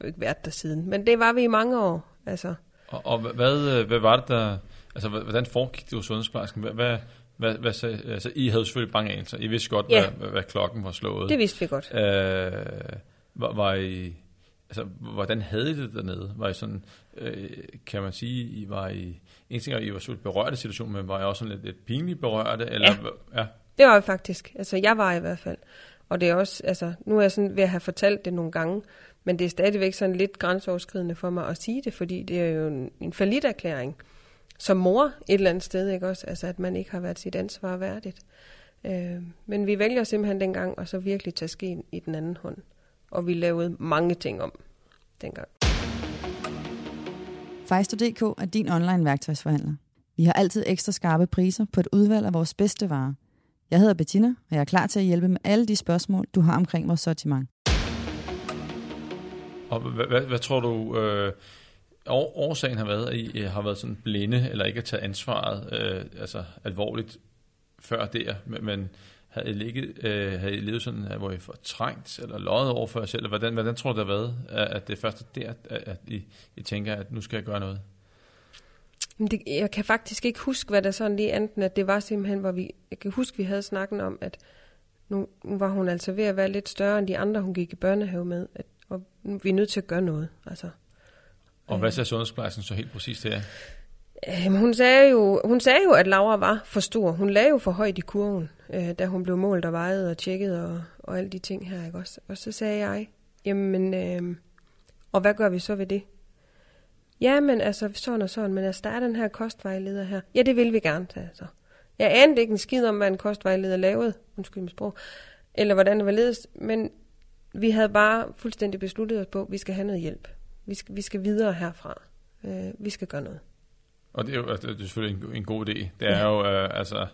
jo ikke været der siden. Men det var vi i mange år. Altså,
Og, og hvad, øh, hvad var det, der... Altså, hvordan foregik det hos sundhedsplejersken? Hvad, hvad, hvad, hvad sagde, altså, I havde selvfølgelig mange anelser. I vidste godt,
Ja.
hvad, hvad, hvad klokken var slået.
det vidste vi godt.
Øh, var, var I, altså, hvordan havde I det dernede? Var I sådan, øh, kan man sige, I var i, en ting er, I var selvfølgelig berørte af situationen, men var I også sådan lidt, lidt pinligt berørte? Eller, ja. ja.
Det var jeg faktisk. Altså, jeg var i hvert fald. Og det er også, altså, nu er jeg sådan ved at have fortalt det nogle gange, men det er stadigvæk sådan lidt grænseoverskridende for mig at sige det, fordi det er jo en, en erklæring som mor et eller andet sted, ikke også? Altså, at man ikke har været sit ansvar værdigt. Øh, men vi vælger simpelthen dengang at så virkelig tage skeen i den anden hånd. Og vi lavede mange ting om dengang.
Fejsto.dk er din online værktøjsforhandler. Vi har altid ekstra skarpe priser på et udvalg af vores bedste varer. Jeg hedder Bettina, og jeg er klar til at hjælpe med alle de spørgsmål, du har omkring vores sortiment.
Og hvad, hvad, hvad tror du, øh, årsagen har været, at I har været sådan blinde, eller ikke har taget ansvaret øh, altså alvorligt før der, men, men havde I, ligget, øh, havde I levet sådan, at hvor I fortrængt eller løjet over for jer selv? Hvordan, hvordan tror du, det har været, at det først er der, at, at I, I tænker, at nu skal jeg gøre noget?
Men det, jeg kan faktisk ikke huske, hvad der sådan lige enten, at det var simpelthen, hvor vi, jeg kan huske, vi havde snakken om, at nu, nu var hun altså ved at være lidt større end de andre, hun gik i børnehave med, at, og nu, vi er nødt til at gøre noget, altså.
Og hvad sagde sundhedsplejersken så helt præcist her?
Øhm, hun, sagde jo, hun sagde jo, at Laura var for stor. Hun lagde jo for højt i kurven, øh, da hun blev målt og vejet og tjekket og, og alle de ting her. Ikke også? Og så sagde jeg, jamen, øh, og hvad gør vi så ved det? Ja, men altså sådan og sådan, men altså der er den her kostvejleder her. Ja, det vil vi gerne tage, så. Jeg anede ikke en skid om, hvad en kostvejleder lavede, undskyld mit sprog, eller hvordan det var ledes, men vi havde bare fuldstændig besluttet os på, at vi skal have noget hjælp. Vi skal, vi skal videre herfra. Øh, vi skal gøre noget.
Og det er jo altså, det er selvfølgelig en, en god idé. Det er jo, øh, altså,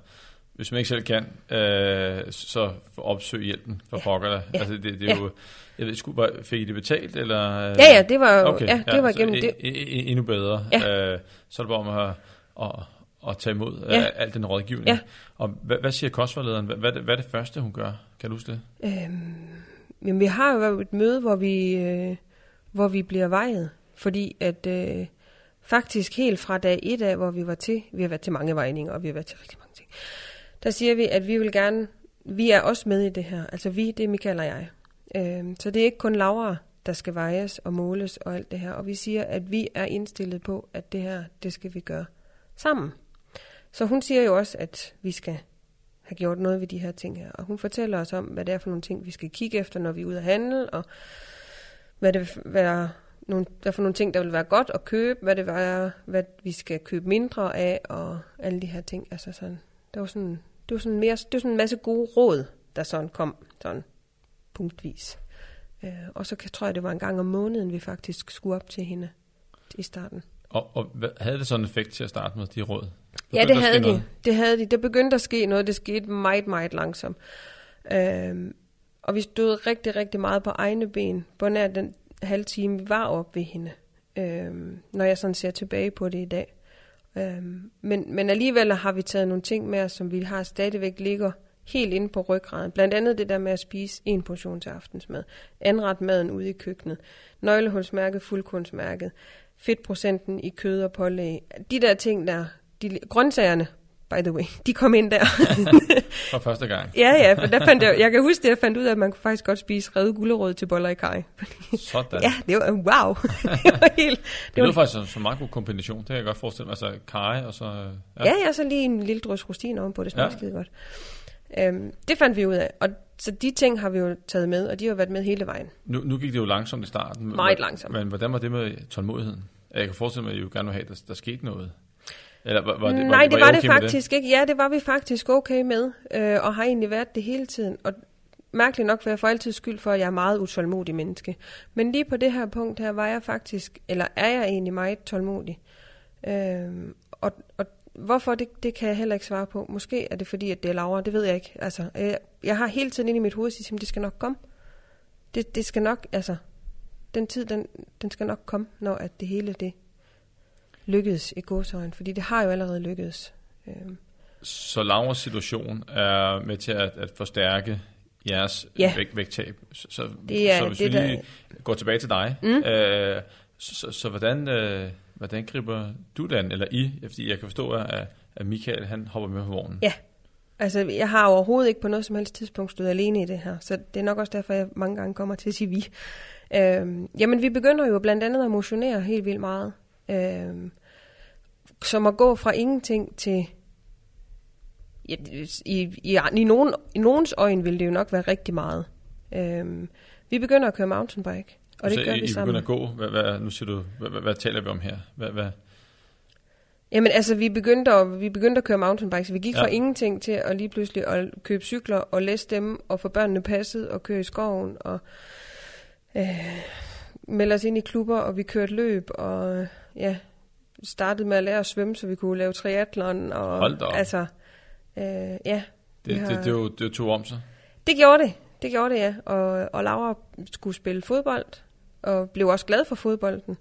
hvis man ikke selv kan, øh, så opsøg hjælpen for
Ja.
pokker der.
Ja.
Altså, det, det er jo, jeg ved sgu, var- fik I det betalt, eller? øh?
Ja, ja, det var
Okay,
ja, det var
så
gennem det.
endnu bedre.
Ja.
Øh, så er det bare om at, at, at tage imod
Ja.
ja. al den rådgivning.
Ja.
Og hvad, hvad siger kostvejlederen? Hvad, er hvad er det første, hun gør? Kan du huske det?
Øhm, jamen, vi har jo et møde, hvor vi, øh, hvor vi bliver vejet, fordi at øh, faktisk helt fra dag et af, hvor vi var til, vi har været til mange vejninger, og vi har været til rigtig mange ting, der siger vi, at vi vil gerne, vi er også med i det her. Altså vi, det er Michael og jeg. Øh, så det er ikke kun Laura, der skal vejes og måles og alt det her. Og vi siger, at vi er indstillet på, at det her, det skal vi gøre sammen. Så hun siger jo også, at vi skal have gjort noget ved de her ting her. Og hun fortæller os om, hvad det er for nogle ting, vi skal kigge efter, når vi er ude at handle, og hvad det hvad være nogle, hvad for nogle ting, der vil være godt at købe, hvad det var, hvad vi skal købe mindre af, og alle de her ting. Altså sådan, det var sådan, det var sådan, mere, det var sådan en masse gode råd, der sådan kom, sådan punktvis. Øh, og så kan, tror jeg, det var en gang om måneden, vi faktisk skulle op til hende i starten.
Og, og hvad, havde det sådan en effekt til at starte med, de råd?
Ja,
Begyndte
det
der at
havde de.
noget?
Det havde de. Der begyndte at ske noget. Det skete meget, meget langsomt. Øhm, og vi stod rigtig, rigtig meget på egne ben, på nær den halve time, vi var oppe ved hende, øhm, når jeg sådan ser tilbage på det i dag. Øhm, men, men alligevel har vi taget nogle ting med os, som vi har stadigvæk ligger helt inde på ryggraden. Blandt andet det der med at spise en portion til aftensmad. Anret maden ude i køkkenet. Nøglehulsmærket, fuldkornsmærket. Fedtprocenten i kød og pålæg. De der ting der, de, grøntsagerne, by the way, de kom ind der.
For første gang.
ja, ja, for der fandt jeg, jeg kan huske, at jeg fandt ud af, at man kunne faktisk godt spise revet gulerod til boller i kaj.
Sådan.
ja, det var, wow. det var helt...
Det, det lyder faktisk som, som en meget god kombination. Det kan jeg godt forestille mig. Altså kaj og så...
Ja, ja, ja så lige en lille drøs rostin ovenpå. Det smager ja. skide godt. Øhm, det fandt vi ud af, og så de ting har vi jo taget med, og de har været med hele vejen.
Nu, nu gik det jo langsomt i starten.
Meget langsomt.
Men hvordan var det med tålmodigheden? Jeg kan forestille mig, at I jo gerne vil have, at der, der skete noget. Eller var,
var det, Nej, var, det var, var det okay faktisk det? ikke. Ja, det var vi faktisk okay med, øh, og har egentlig været det hele tiden. Og mærkeligt nok for jeg får altid skyld for, at jeg er meget utålmodig menneske. Men lige på det her punkt her var jeg faktisk, eller er jeg egentlig meget tålmodig. Øh, og, og Hvorfor, det, det kan jeg heller ikke svare på. Måske er det fordi, at det er lavere, det ved jeg ikke. Altså, jeg, jeg har hele tiden inde i mit hoved at det skal nok komme. Det, det skal nok, altså, den tid, den, den skal nok komme, når at det hele det lykkedes i godsøjen. Fordi det har jo allerede lykkedes. Øhm.
Så Lauras situation er med til at, at forstærke jeres ja. vægt, vægttab. Så, så, det er, så hvis det vi lige der... går tilbage til dig, mm. øh, så, så, så hvordan... Øh, Hvordan griber du den, eller I? Fordi jeg kan forstå, at, at Michael han hopper med på vognen.
Ja, altså jeg har overhovedet ikke på noget som helst tidspunkt stået alene i det her, så det er nok også derfor, jeg mange gange kommer til at sige vi. Øhm, jamen vi begynder jo blandt andet at motionere helt vildt meget. Øhm, som at gå fra ingenting til... Ja, i, i, i, nogen, I nogens øjne vil det jo nok være rigtig meget. Øhm, vi begynder at køre mountainbike. Og det
så
gør I,
vi I sammen. begynder at gå. Hvad, hvad, nu siger du, hvad, hvad, hvad taler vi om her? Hvad, hvad?
Jamen altså, vi begyndte, at, vi begyndte at køre mountainbike, så vi gik ja. fra ingenting til at lige pludselig at købe cykler og læse dem, og få børnene passet og køre i skoven, og øh, melde os ind i klubber, og vi kørte løb, og ja, startede med at lære at svømme, så vi kunne lave triathlon. Og,
Hold da op.
Altså, øh, ja.
Det, har, det, det, jo, det tog om sig.
Det gjorde det, det gjorde det, ja. Og, og Laura skulle spille fodbold, og blev også glad for fodbolden.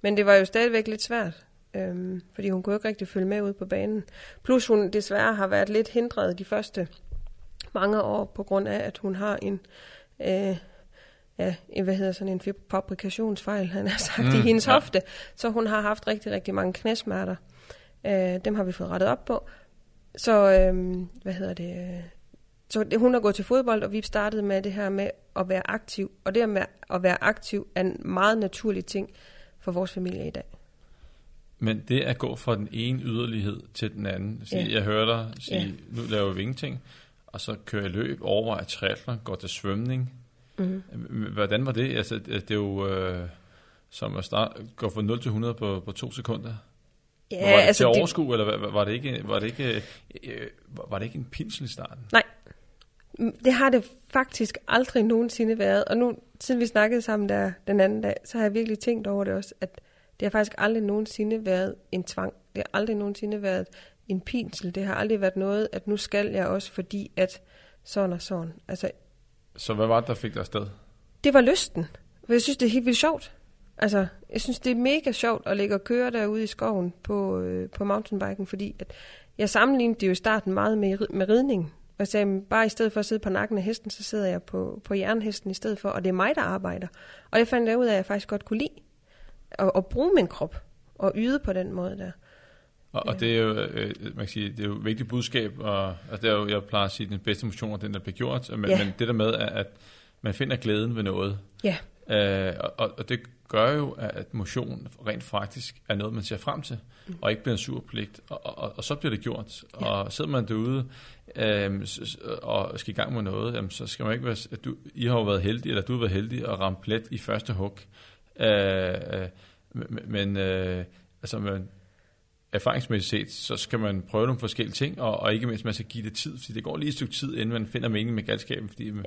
Men det var jo stadigvæk lidt svært, øhm, fordi hun kunne ikke rigtig følge med ud på banen. Plus hun desværre har været lidt hindret de første mange år, på grund af, at hun har en, øh, ja, hvad hedder sådan en fabrikationsfejl, han har sagt, mm, i hendes ja. hofte. Så hun har haft rigtig, rigtig mange knæsmerter. Øh, dem har vi fået rettet op på. Så, øh, hvad hedder det, så det, hun har gået til fodbold, og vi startede med det her med at være aktiv. Og det med at være aktiv er en meget naturlig ting for vores familie i dag.
Men det at gå fra den ene yderlighed til den anden. Sige, ja. Jeg hører dig sige, ja. nu laver vi ingenting, og så kører jeg løb, overvejer triathlon, går til svømning. Mm-hmm. Hvordan var det? Altså, det er jo øh, som at starte, gå fra 0 til 100 på, på to sekunder. Ja, var det altså til overskue, det... eller var, var, det ikke, var, det ikke, øh, var det ikke en pinsel i starten?
Nej, det har det faktisk aldrig nogensinde været. Og nu, siden vi snakkede sammen der den anden dag, så har jeg virkelig tænkt over det også, at det har faktisk aldrig nogensinde været en tvang. Det har aldrig nogensinde været en pinsel. Det har aldrig været noget, at nu skal jeg også, fordi at sådan og sådan. Altså,
så hvad var det, der fik dig afsted?
Det var lysten. For jeg synes, det er helt vildt sjovt. Altså, jeg synes, det er mega sjovt at ligge og køre derude i skoven på, øh, på mountainbiken, fordi at jeg sammenlignede det jo i starten meget med, med ridning. Og sagde, bare i stedet for at sidde på nakken af hesten, så sidder jeg på, på jernhesten i stedet for, og det er mig, der arbejder. Og jeg fandt ud af, at jeg faktisk godt kunne lide at, at bruge min krop og yde på den måde der.
Og, og det er jo, øh, man kan sige, det er jo et vigtigt budskab, og altså det er jo, jeg plejer at sige, den bedste motion er den, der bliver gjort, men, ja. men det der med, at man finder glæden ved noget,
ja.
øh, og, og det gør jo, at motion rent faktisk er noget, man ser frem til, mm. og ikke bliver en sur pligt, og, og, og, og så bliver det gjort. Ja. Og sidder man derude øhm, og skal i gang med noget, jamen, så skal man ikke være, at du, I har jo været heldige, eller du har været heldig at ramme plet i første hug. Øh, øh, men øh, altså, man, erfaringsmæssigt set, så skal man prøve nogle forskellige ting, og, og ikke mindst man skal give det tid, fordi det går lige et stykke tid, inden man finder mening med galskaben, fordi ja.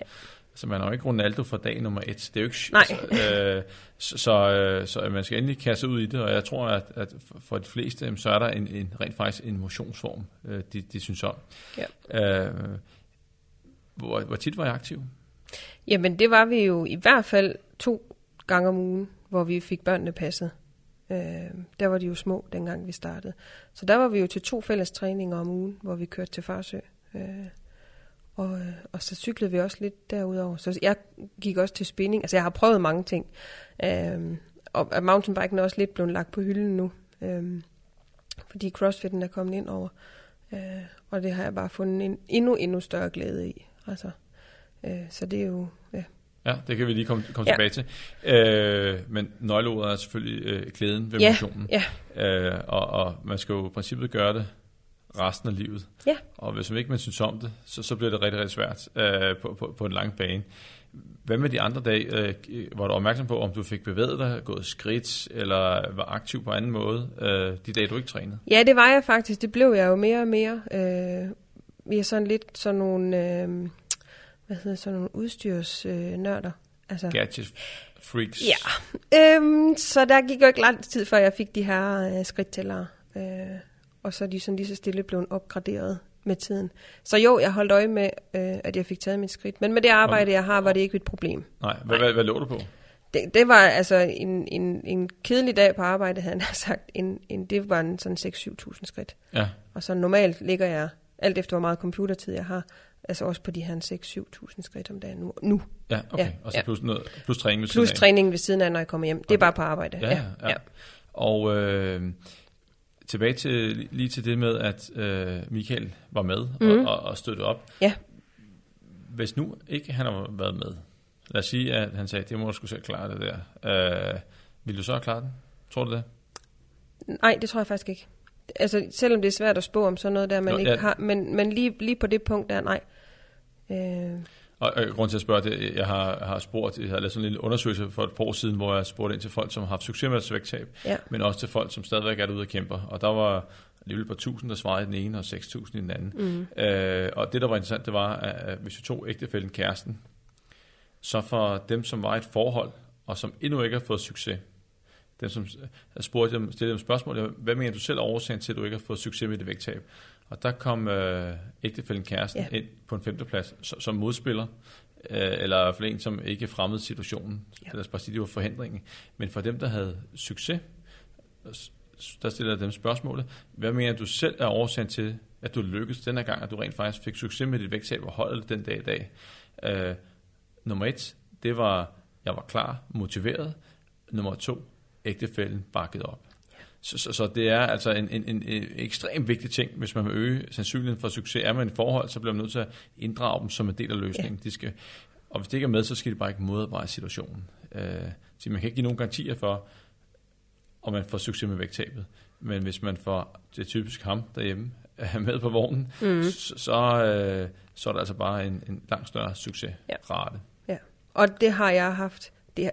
altså, man har jo ikke Ronaldo fra dag nummer et. Det er jo ikke...
Nej.
Altså, øh, så, så, øh, så man skal endelig kaste ud i det, og jeg tror, at, at for de fleste, så er der en, en rent faktisk en motionsform, øh, de, de synes om. Ja. Øh, hvor, hvor tit var jeg aktiv?
Jamen, det var vi jo i hvert fald to gange om ugen, hvor vi fik børnene passet. Øh, der var de jo små, dengang vi startede. Så der var vi jo til to fælles træninger om ugen, hvor vi kørte til Farsø. Øh, og, og så cyklede vi også lidt derudover. Så jeg gik også til spinning. Altså, jeg har prøvet mange ting. Øh, og mountainbiken er også lidt blevet lagt på hylden nu. Øh, fordi crossfitten er kommet ind over. Øh, og det har jeg bare fundet en endnu, endnu større glæde i. Altså, øh, så det er jo... Ja.
Ja, det kan vi lige komme, komme
Ja.
tilbage til. Øh, men nøgleordet er selvfølgelig øh, glæden ved
Ja,
motionen.
ja.
Øh, og, og man skal jo i princippet gøre det resten af livet.
Ja.
Og hvis man ikke man synes om det, så, så bliver det rigtig, rigtig svært øh, på, på, på en lang bane. Hvad med de andre dage? Øh, var du opmærksom på, om du fik bevæget dig, gået skridt, eller var aktiv på anden måde, øh, de dage, du ikke trænede?
Ja, det var jeg faktisk. Det blev jeg jo mere og mere. Øh, vi er sådan lidt sådan nogle, øh, hvad hedder sådan nogle udstyrsnørder. Øh, altså,
Gadget freaks.
Ja, øhm, så der gik jo ikke lang tid, før jeg fik de her øh, skridttællere. Øh, og så er de sådan lige så stille blevet opgraderet med tiden. Så jo, jeg holdt øje med, øh, at jeg fik taget mit skridt. Men med det arbejde, jeg har, var det ikke et problem.
Nej, hvad, hvad, hvad lå du på?
Det, det var altså en, en, en kedelig dag på arbejde, havde han sagt. En, en, det var en sådan 6-7.000 skridt.
Ja,
Og så normalt ligger jeg, alt efter hvor meget computertid jeg har, altså også på de her 6-7.000 skridt om dagen nu. nu.
ja okay.
Ja,
og så
ja.
plus, noget, plus træning ved
Plus
siden af.
træningen ved siden af, når jeg kommer hjem. Det er
Okay.
bare på arbejde.
Ja, ja, ja. Og øh, tilbage til lige til det med, at øh, Michael var med
Mhm.
og, og, og støttede op.
Ja.
Hvis nu ikke han har været med, lad os sige, at han sagde, det må du skulle selv klare det der. Øh, vil du så have klaret den? Tror du det?
Nej, det tror jeg faktisk ikke. Altså, selvom det er svært at spå om sådan noget der, man
Nå,
ikke
ja.
har, men, men lige, lige på det punkt der, nej. Øh,
Og øh, grund til at spørge det, jeg har, har spurgt, jeg har lavet sådan en lille undersøgelse for et par år siden, hvor jeg spurgte ind til folk, som har haft succes med vægttab,
ja.
men også til folk, som stadigvæk er derude og kæmper. Og der var alligevel på 1000, der svarede i den ene, og 6000 i den anden.
Mm.
Øh, og det, der var interessant, det var, at hvis vi tog ægtefælden kæresten, så for dem, som var i et forhold, og som endnu ikke har fået succes, dem, som jeg spurgte dem, stillede dem spørgsmål, hvad mener du selv er årsagen til, at du ikke har fået succes med dit vægttab? Og der kom øh, ægtefælden kæresten
Ja.
ind på en femteplads som, som modspiller, øh, eller fald en, som ikke fremmede situationen.
Ja.
Lad os bare sige, det var forhindringen. Men for dem, der havde succes, der stiller jeg dem spørgsmålet. Hvad mener du selv er årsagen til, at du lykkedes den her gang, at du rent faktisk fik succes med dit vægttab og holdet den dag i dag? Øh, nummer et, det var, jeg var klar, motiveret. Nummer to, ægtefælden bakket op. Så, så, så det er altså en, en, en, en ekstremt vigtig ting, hvis man vil øge sandsynligheden for succes. Er man i forhold, så bliver man nødt til at inddrage dem som en del af løsningen. De skal, og hvis det ikke er med, så skal de bare ikke modarbejde situationen. Øh, så man kan ikke give nogen garantier for, om man får succes med vægttabet. Men hvis man får, det er typisk ham derhjemme, er med på vognen,
Mm.
så, så, øh, så er der altså bare en, en langt større succesrate.
Og det har jeg haft det her,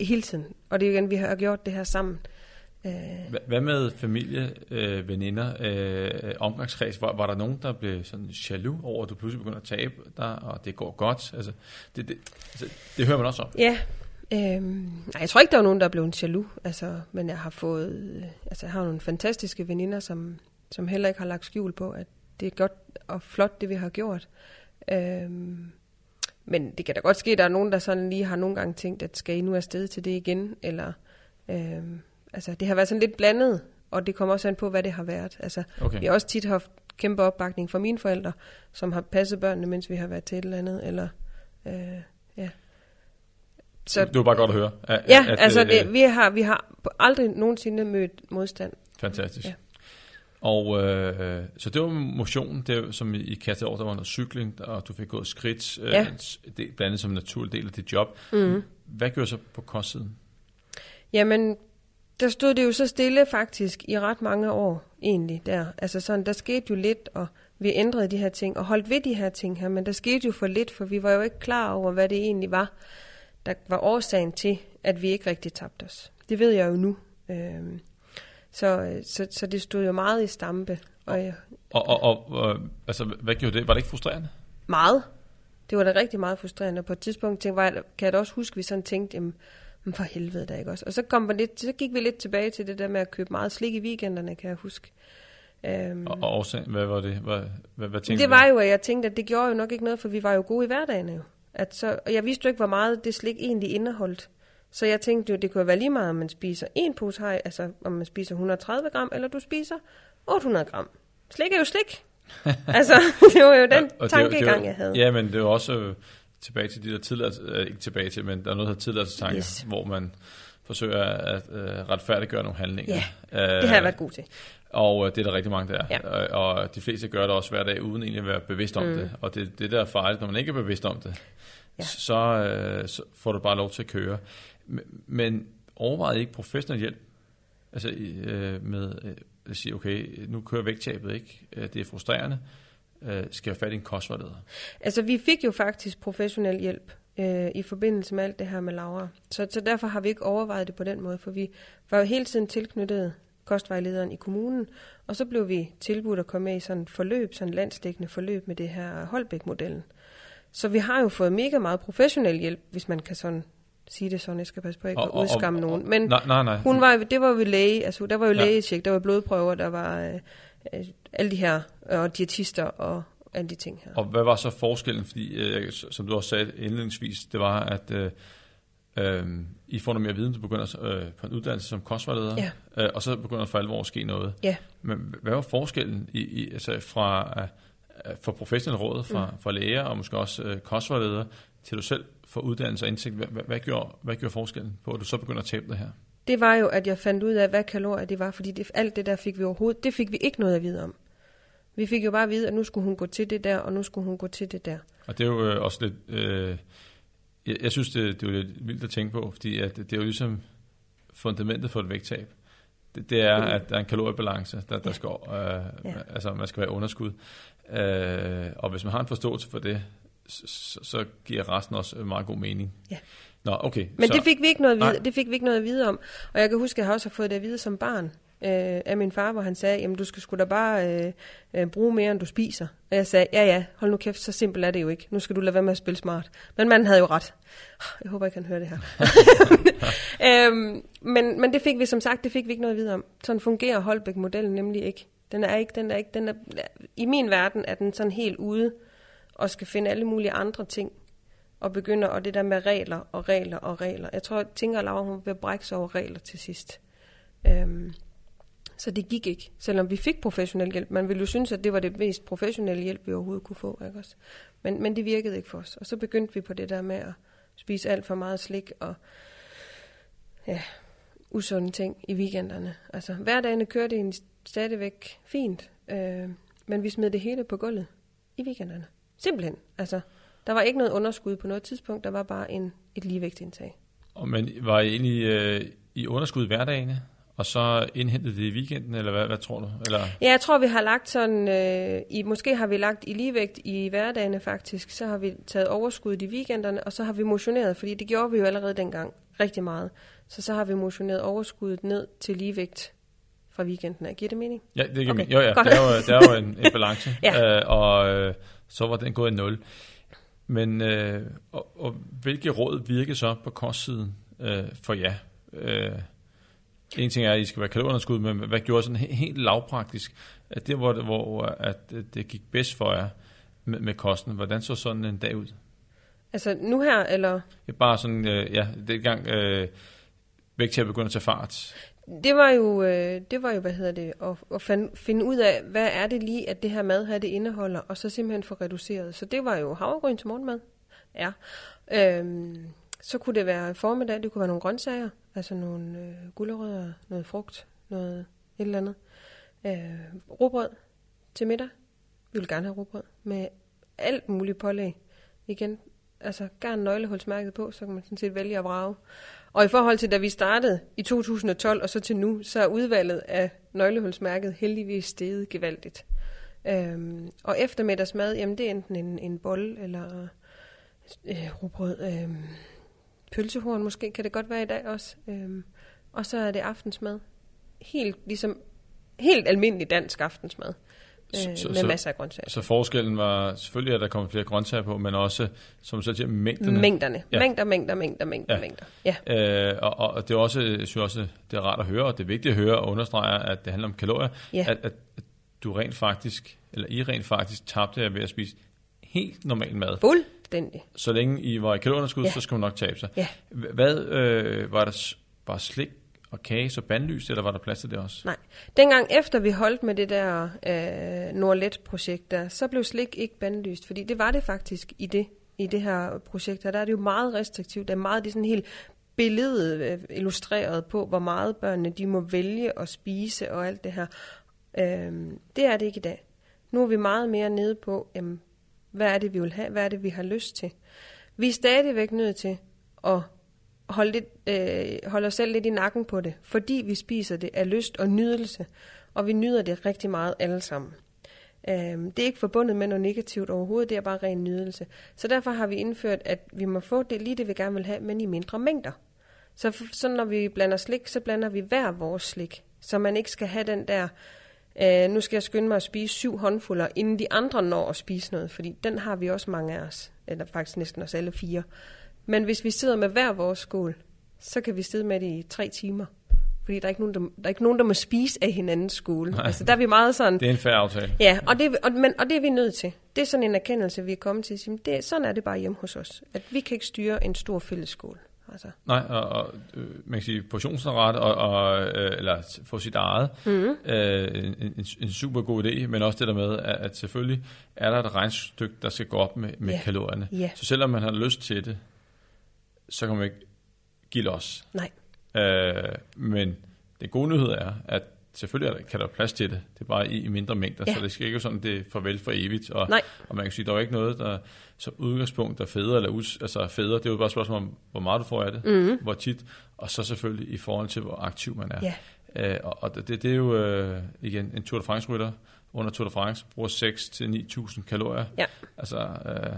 hele tiden. Og det er igen, vi har gjort det her sammen. Øh,
Hvad med familie, øh, veninder, øh, omgangskreds? Var, var der nogen, der blev sådan jaloux over, at du pludselig begynder at tabe dig, og det går godt? Altså, det, det, altså, det hører man også om.
ja. Øhm, nej, jeg tror ikke, der var nogen, der er blevet jaloux. Altså, men jeg har fået... øh, Altså, jeg har nogle fantastiske veninder, som, som heller ikke har lagt skjul på, at det er godt og flot, det vi har gjort. Øhm, men det kan da godt ske, at der er nogen, der sådan lige har nogle gange tænkt, at skal I nu afsted til det igen? Eller, øhm, altså, det har været sådan lidt blandet, og det kommer også an på, hvad det har været. Altså,
Okay.
vi har også tit haft kæmpe opbakning fra mine forældre, som har passet børnene, mens vi har været til et eller andet. Eller, øh, ja. Så,
det var bare godt at høre. At,
ja,
at,
altså
øh,
det, vi, har, vi har aldrig nogensinde mødt modstand.
Fantastisk.
Ja.
Og øh, så det var motion, det som I kastede over, der var noget cykling, og du fik gået skridt, øh, det, blandt andet som en naturlig del af dit job.
Mm.
Hvad gjorde så på kostsiden?
Jamen, der stod det jo så stille faktisk i ret mange år egentlig der. Altså sådan, der skete jo lidt, og vi ændrede de her ting, og holdt ved de her ting her, men der skete jo for lidt, for vi var jo ikke klar over, hvad det egentlig var, der var årsagen til, at vi ikke rigtig tabte os. Det ved jeg jo nu. Øhm, så, så, så det stod jo meget i stampe, og jeg,
Og, og, og øh, altså, hvad gjorde det? Var det ikke frustrerende?
meget. Det var da rigtig meget frustrerende. På et tidspunkt tænkte, var jeg, kan jeg da også huske, at vi sådan tænkte, jamen, men for helvede da ikke også. Og så, kom man lidt, så gik vi lidt tilbage til det der med at købe meget slik i weekenderne, kan jeg huske. Øhm,
Og, og årsagen, hvad var det? Hvad, hvad, hvad tænkte
det
du?
var jo, at jeg tænkte, at det gjorde jo nok ikke noget, for vi var jo gode i hverdagen jo. At så, og jeg vidste jo ikke, hvor meget det slik egentlig indeholdt. Så jeg tænkte jo, det kunne være lige meget, om man spiser en pose hej, altså om man spiser 130 gram, eller du spiser 800 gram. Slik er jo slik. altså, det var jo den
Og jo-
tankegang,
det
jeg havde.
Ja, men det jo også tilbage til de der tilladelse, øh, ikke tilbage til, men der er noget, der hedder tilladelsestanker,
Yes.
hvor man forsøger at øh, retfærdiggøre nogle handlinger.
Ja,
Øh,
Det har jeg været god til.
Og øh, det er der rigtig mange, der er.
Ja.
Og, og de fleste gør det også hver dag, uden egentlig at være bevidst om
Mm.
det. Og det, det der er farligt, når man ikke er bevidst om det,
Ja.
så, øh, så får du bare lov til at køre. Men, men overvejede ikke professionel hjælp? Altså øh, med øh, at sige, okay, nu kører vægttabet ikke, øh, det er frustrerende, øh, skal have fat i en kostvejleder?
Altså, vi fik jo faktisk professionel hjælp øh, i forbindelse med alt det her med Laura. Så, så derfor har vi ikke overvejet det på den måde, for vi var jo hele tiden tilknyttet kostvejlederen i kommunen, og så blev vi tilbudt at komme med i sådan et forløb, sådan et landsdækkende forløb med det her Holbæk-modellen. Så vi har jo fået mega meget professionel hjælp, hvis man kan sådan sige det sådan. Jeg skal passe på ikke at udskamme nogen. Men
nej, nej, nej.
hun var, det var jo læge, altså der var jo
Ja.
lægetjek, der var blodprøver, der var øh, øh, alle de her, og diætister og alle de ting her.
Og hvad var så forskellen? Fordi, øh, som du også sagde indledningsvis, det var, at øh, øh, I får noget mere viden, du begynder øh, på en uddannelse som kostvejleder,
Ja.
øh, og så begynder der for alvor at ske noget.
Ja.
Men hvad var forskellen i, i, altså fra, øh, fra professionelle råd, fra, mm. fra læger og måske også øh, kostvejledere, til du selv får uddannelse og indsigt? Hvad, hvad, hvad, gjorde, hvad gjorde forskellen på, at du så begynder at tabe det her?
Det var jo, at jeg fandt ud af, hvad kalorier det var, fordi det, alt det der fik vi overhovedet, det fik vi ikke noget at vide om. Vi fik jo bare at vide, at nu skulle hun gå til det der, og nu skulle hun gå til det der.
Og det er jo øh, også lidt... Øh, jeg, jeg synes, det, det er jo lidt vildt at tænke på, fordi at det er jo ligesom fundamentet for et vægttab. Det, det er,
Mm.
at der er en kaloriebalance, der, der
Ja.
skal, øh,
Ja.
altså man skal være underskud. Øh, og hvis man har en forståelse for det, så, så, så giver resten også meget god mening.
Ja.
Nå, okay.
Men
så,
det fik, vi ikke noget vide, det fik vi ikke noget at vide om. Og jeg kan huske, at jeg har også fået det at vide som barn øh, af min far, hvor han sagde, jamen du skal sgu da bare øh, øh, bruge mere, end du spiser. Og jeg sagde, ja ja, hold nu kæft, så simpelt er det jo ikke. Nu skal du lade være med at spille smart. Men manden havde jo ret. Jeg håber ikke, han hører det her. øhm, men, men det fik vi som sagt, det fik vi ikke noget at vide om. Sådan fungerer Holbæk-modellen nemlig ikke. Den er ikke, den er ikke, den er, i min verden er den sådan helt ude og skal finde alle mulige andre ting og begynder, og det der med regler og regler og regler. Jeg tror, jeg tænker, at Laura hun vil brække sig over regler til sidst. Øhm, så det gik ikke, selvom vi fik professionel hjælp. Man ville jo synes, at det var det mest professionelle hjælp, vi overhovedet kunne få. Ikke også? Men, men det virkede ikke for os. Og så begyndte vi på det der med at spise alt for meget slik og ja, usunde ting i weekenderne. Altså, hverdagene kørte en stadigvæk fint, øh, men vi smed det hele på gulvet i weekenderne. Simpelthen. Altså, der var ikke noget underskud på noget tidspunkt, der var bare en, et ligevægtindtag.
Og men var I egentlig øh, i underskud hverdagene, og så indhentede det i weekenden, eller hvad, hvad tror du? Eller,
Ja, jeg tror, vi har lagt sådan, øh, i, måske har vi lagt i ligevægt i hverdagene faktisk, så har vi taget overskud i weekenderne, og så har vi motioneret, fordi det gjorde vi jo allerede dengang rigtig meget. Så så har vi motioneret overskuddet ned til ligevægt fra weekenden. Giver det mening?
Ja, det kan
Okay,
okay, jo, ja,
godt.
der er jo, der er jo en, en balance,
Ja.
øh, og øh, så var den gået i nul. Men øh, og, og hvilke råd virker så på kostsiden øh, for jer? Øh, en ting er, at I skal være kalorunderskud, men hvad gjorde sådan he- helt lavpraktisk? At det, hvor, hvor at det gik bedst for jer med, med kosten, hvordan så sådan en dag ud?
Altså nu her, eller...
Er bare sådan, øh, ja, det gang øh, vægt begynder at tage fart.
Det var jo, øh, det var jo hvad hedder det, at, at finde ud af, hvad er det lige, at det her mad her det indeholder, og så simpelthen få reduceret. Så det var jo havregryn til morgenmad. Ja. Øhm, så kunne det være formiddag, det kunne være nogle grøntsager, altså nogle øh, gulerødder, noget frugt, noget et eller andet. Øh, råbrød til middag. Vi vil gerne have råbrød med alt muligt pålæg. Igen, altså gerne nøglehulsmærket på, så kan man sådan set vælge at vrage. Og i forhold til da vi startede i 2012 og så til nu, så er udvalget af nøglehulsmærket heldigvis steget gevaldigt. Øhm, og eftermiddagsmad, jamen det er enten en, en bolle eller øh, rugbrød, øh, pølsehorn måske, kan det godt være i dag også. Øhm, og så er det aftensmad. Helt ligesom, helt almindelig dansk aftensmad.
Så-
Øh,
så-
med
så-
masser af grøntsager.
Så forskellen var selvfølgelig, at der kom flere grøntsager på, men også, som du selv siger, mængderne.
Mængderne.
Ja.
Mængder, mængder, mængder, mængder,
Ja.
mængder. Ja.
Øh, og, og, det er også, jeg synes også, det er rart at høre, og det er vigtigt at høre og understrege, at det handler om kalorier,
Ja.
at, at, du rent faktisk, eller I rent faktisk tabte jer ved at spise helt normal mad.
Fuldstændig.
Så længe I var i kalorunderskud,
Ja.
så skulle man nok tabe sig.
Ja.
Hvad, øh, var der bare slik og kage og bandlys, eller var der plads til det også?
Nej. Dengang efter vi holdt med det der øh, Nordlet-projekt der, så blev slik ikke bandlyst, fordi det var det faktisk i det, i det her projekt her. Der er det jo meget restriktivt. Der er meget det er sådan helt billedet øh, illustreret på, hvor meget børnene de må vælge at spise og alt det her. Øh, det er det ikke i dag. Nu er vi meget mere nede på, jamen, hvad er det, vi vil have? Hvad er det, vi har lyst til? Vi er stadigvæk nødt til at holde, lidt, øh, holde os selv lidt i nakken på det, fordi vi spiser det af lyst og nydelse, og vi nyder det rigtig meget alle sammen. Øh, det er ikke forbundet med noget negativt overhovedet, det er bare ren nydelse. Så derfor har vi indført, at vi må få det lige det, vi gerne vil have, men i mindre mængder. Så, så når vi blander slik, så blander vi hver vores slik, så man ikke skal have den der, øh, nu skal jeg skynde mig at spise syv håndfulder, inden de andre når at spise noget, fordi den har vi også mange af os, eller faktisk næsten os alle fire. Men hvis vi sidder med hver vores skål, så kan vi sidde med det i tre timer. Fordi der er ikke nogen, der, der, er ikke nogen, der må spise af hinandens skole.
Nej.
Altså, der er vi meget sådan...
Det er en færre aftale.
Ja, og det, er vi- og, men, og det er vi nødt til. Det er sådan en erkendelse, vi er kommet til. at sige, Det, sådan er det bare hjemme hos os. At vi kan ikke styre en stor fællesskole. Altså.
Nej, og, og øh, man kan sige portionsret, og, og, øh, eller få sit eget, mm. øh, en, en, en super god idé, men også det der med, at, at selvfølgelig er der et regnstykke, der skal gå op med, med
Ja.
kalorierne.
Ja.
Så selvom man har lyst til det, så kan man ikke give los.
Nej.
Øh, men det gode nyhed er, at selvfølgelig kan der være plads til det. Det er bare i, mindre mængder,
Ja.
så det skal ikke være sådan, det er farvel for evigt. Og,
Nej.
og man kan sige, der er ikke noget, der som udgangspunkt er federe eller us, altså federe. Det er jo bare et spørgsmål om, hvor meget du får af det, mm. hvor tit, og så selvfølgelig i forhold til, hvor aktiv man er.
Ja.
Øh, og og det, det er jo øh, igen en Tour de France-rytter under Tour de France bruger 6-9.000 kalorier.
Ja.
Altså, øh,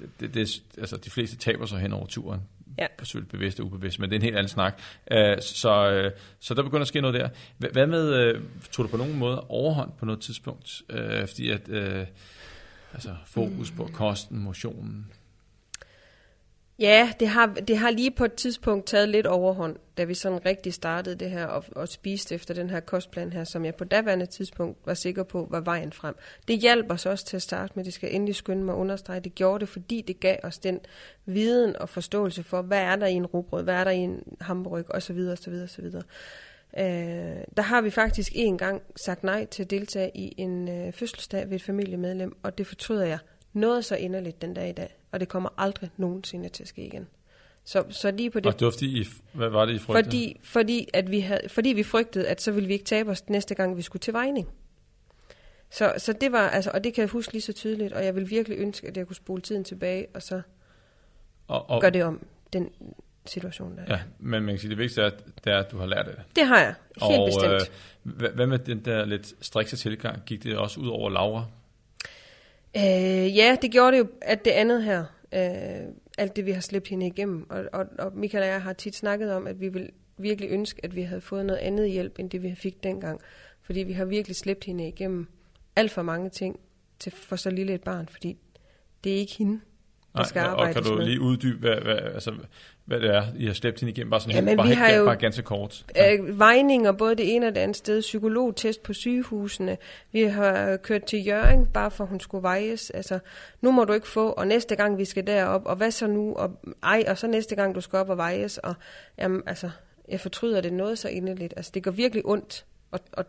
det, det, det, er- altså, de fleste taber sig hen over turen.
Ja.
forsøgt bevidst og ubevidst, men det er en helt anden snak. Øh, så, øh, så der begynder at ske noget der. Hvad med, øh, tog du på nogen måde overhånd på noget tidspunkt? Øh, fordi at, øh, altså fokus på kosten, motionen.
Ja, det har, det har lige på et tidspunkt taget lidt overhånd, da vi sådan rigtig startede det her og, og spiste efter den her kostplan her, som jeg på daværende tidspunkt var sikker på var vejen frem. Det hjalp os også til at starte med, det skal endelig skynde mig at understrege. Det gjorde det, fordi det gav os den viden og forståelse for, hvad er der i en rugbrød, hvad er der i en hamburg osv. osv. osv. Øh, der har vi faktisk en gang sagt nej til at deltage i en øh, fødselsdag ved et familiemedlem, og det fortryder jeg noget så inderligt den dag i dag, og det kommer aldrig nogensinde til at ske igen. Så, så lige på det,
Og det var fordi, I, hvad var det, I frygtede?
fordi, fordi, at vi havde, fordi vi frygtede, at så ville vi ikke tabe os næste gang, vi skulle til vejning. Så, så det var, altså, og det kan jeg huske lige så tydeligt, og jeg vil virkelig ønske, at jeg kunne spole tiden tilbage, og så
og, og,
gøre det om, den situation der. er.
Ja, men man kan sige, det vigtigste er, det er, at du har lært det.
Det har jeg, helt
og,
bestemt.
Øh, hvad, hvad med den der lidt strikse tilgang? Gik det også ud over Laura?
Øh, ja, det gjorde det jo, at det andet her, øh, alt det vi har slæbt hende igennem, og, og, og Michael og jeg har tit snakket om, at vi vil virkelig ønske, at vi havde fået noget andet hjælp, end det vi fik dengang. Fordi vi har virkelig slæbt hende igennem alt for mange ting til, for så lille et barn, fordi det er ikke hende, der skal
og
arbejdes
kan du
med.
lige uddybe, hvad, hvad, altså, hvad det er, I har slæbt hende igennem? Bare, sådan,
Jamen,
bare,
vi
helt-
har jo-
bare ganske kort.
øh, vejninger både det ene og det andet sted, psykologtest på sygehusene. Vi har kørt til Jørgen, bare for hun skulle vejes. Altså, nu må du ikke få, og næste gang vi skal derop, og hvad så nu? Og, ej, og så næste gang du skal op og vejes. Og, jamen, altså, jeg fortryder det noget så inderligt. Altså, det går virkelig ondt at, at,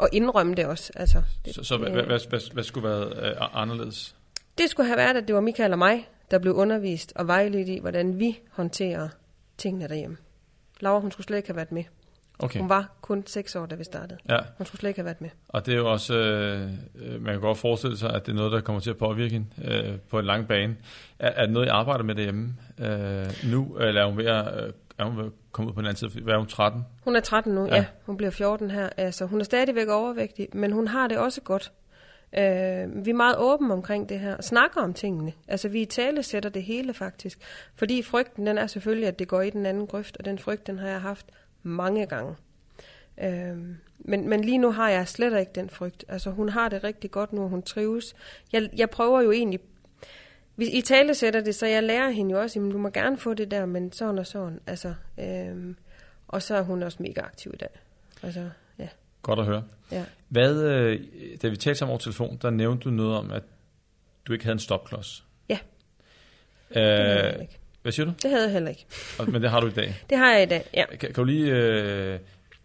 at indrømme det også. Altså, det,
Så, så hvad, hvad, hvad, hvad, hvad skulle være øh, anderledes?
det skulle have været, at det var Michael og mig, der blev undervist og vejledt i, hvordan vi håndterer tingene derhjemme. Laura, hun skulle slet ikke have været med.
Okay,
Hun var kun seks år, da vi startede.
ja.
Hun skulle slet ikke have været med.
Og det er jo også, øh, øh, man kan godt forestille sig, at det er noget, der kommer til at påvirke hende øh, på en lang bane. Er, er det noget, I arbejder med derhjemme øh, nu, eller er hun ved at, øh, er hun ved at komme ud på den anden side? Hvad er hun, 13?
Hun er 13 nu,
Ja.
ja. ja. Hun bliver 14 her. Altså, hun er stadigvæk overvægtig, men hun har det også godt. Øh, vi er meget åbne omkring det her, og snakker om tingene. Altså, vi i tale sætter det hele faktisk. Fordi frygten, den er selvfølgelig, at det går i den anden grøft, og den frygt, den har jeg haft mange gange. Øh, men, men lige nu har jeg slet ikke den frygt. Altså, hun har det rigtig godt nu, og hun trives. Jeg, jeg prøver jo egentlig hvis I tale sætter det, så jeg lærer hende jo også, at du må gerne få det der, men sådan og sådan. Altså, øhm, og så er hun også mega aktiv i dag. Altså.
Godt at høre.
ja.
Hvad, øh, da vi talte sammen over telefon, der nævnte du noget om, at du ikke havde en stopklods.
Ja. Det havde jeg
Øh,
ikke.
hvad siger du?
Det havde jeg heller ikke.
Og- Men det har du i dag.
Det har jeg i dag, ja.
Kan, kan du lige øh,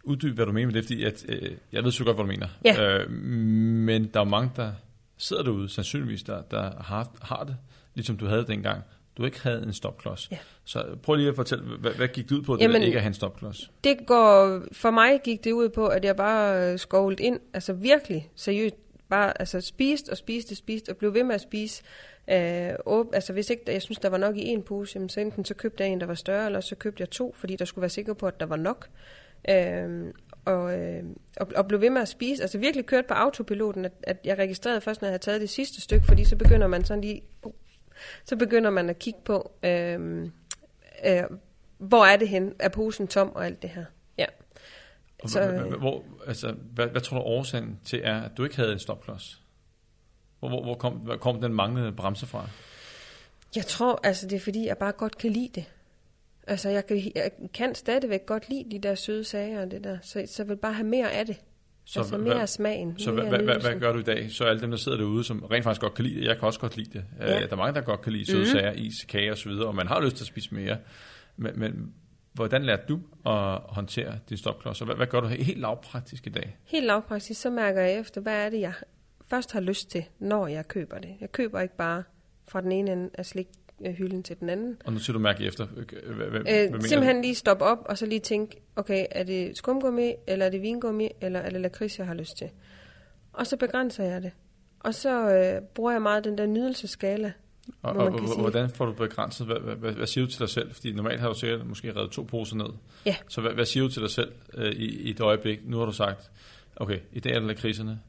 uddybe, hvad du mener med det? Fordi at, øh, jeg ved så godt, hvad du mener.
Ja.
Øh, men der er mange, der sidder derude, sandsynligvis, der, der har, har det, ligesom du havde dengang. Du ikke havde en stopklods.
Ja.
Så prøv lige at fortælle, hvad, hvad gik det ud på, det
Jamen-
ikke at have en stopklods?
Det går, for mig gik det ud på, at jeg bare øh, skovlede ind, altså virkelig seriøst, bare altså spiste og spiste og spiste, og blev ved med at spise. Øh, åb, altså hvis ikke jeg synes, der var nok i en pose, jamen, så enten så købte jeg en, der var større, eller så købte jeg to, fordi der skulle være sikker på, at der var nok. Øh, og, øh, og, og blev ved med at spise. Altså virkelig kørt på autopiloten, at, at jeg registrerede først, når jeg havde taget det sidste stykke, fordi så begynder man sådan lige, så begynder man at kigge på, øh, øh, hvor er det hen? Er posen tom og alt det her? Ja. Så, øh,
hvor, altså, hvad, hvad tror du årsagen til er, at du ikke havde en stopklods? Hvor, hvor, hvor kom, hvor kom den manglende bremse fra?
Jeg tror, altså det er fordi, jeg bare godt kan lide det. Altså jeg kan, jeg kan stadigvæk godt lide de der søde sager og det der, så, så jeg vil bare have mere af det.
Så
Så altså mere
hvad-
smagen,
Så
mere
hvad, hvad, hvad, gør du i dag? Så alle dem, der sidder derude, som rent faktisk godt kan lide det, jeg kan også godt lide det. Ja.
Ja.
der er mange, der godt kan lide søde
Mhm.
sager, is, kage videre, og man har lyst til at spise mere. Men, men hvordan lærte du at håndtere din stopklods? Hvad, hvad gør du helt lavpraktisk i dag?
Helt lavpraktisk, så mærker jeg efter, hvad er det, jeg først har lyst til, når jeg køber det. Jeg køber ikke bare fra den ene ende af slikhylden til den anden.
Og nu siger du mærke efter. Hvad, hvad, hvad
Øh, simpelthen lige stoppe op, og så lige tænke, okay, er det skumgummi, eller er det vingummi, eller er det lakrids, jeg har lyst til? Og så begrænser jeg det. Og så øh, bruger jeg meget den der nydelseskala,
Og, og, og hvordan får du begrænset? Hvad, hvad, hvad, hvad siger du til dig selv? Fordi normalt har du sikkert måske reddet to poser ned.
Ja.
Så hvad, hvad siger du til dig selv øh, i, i et øjeblik? Nu har du sagt, okay, i dag er det lakridserne.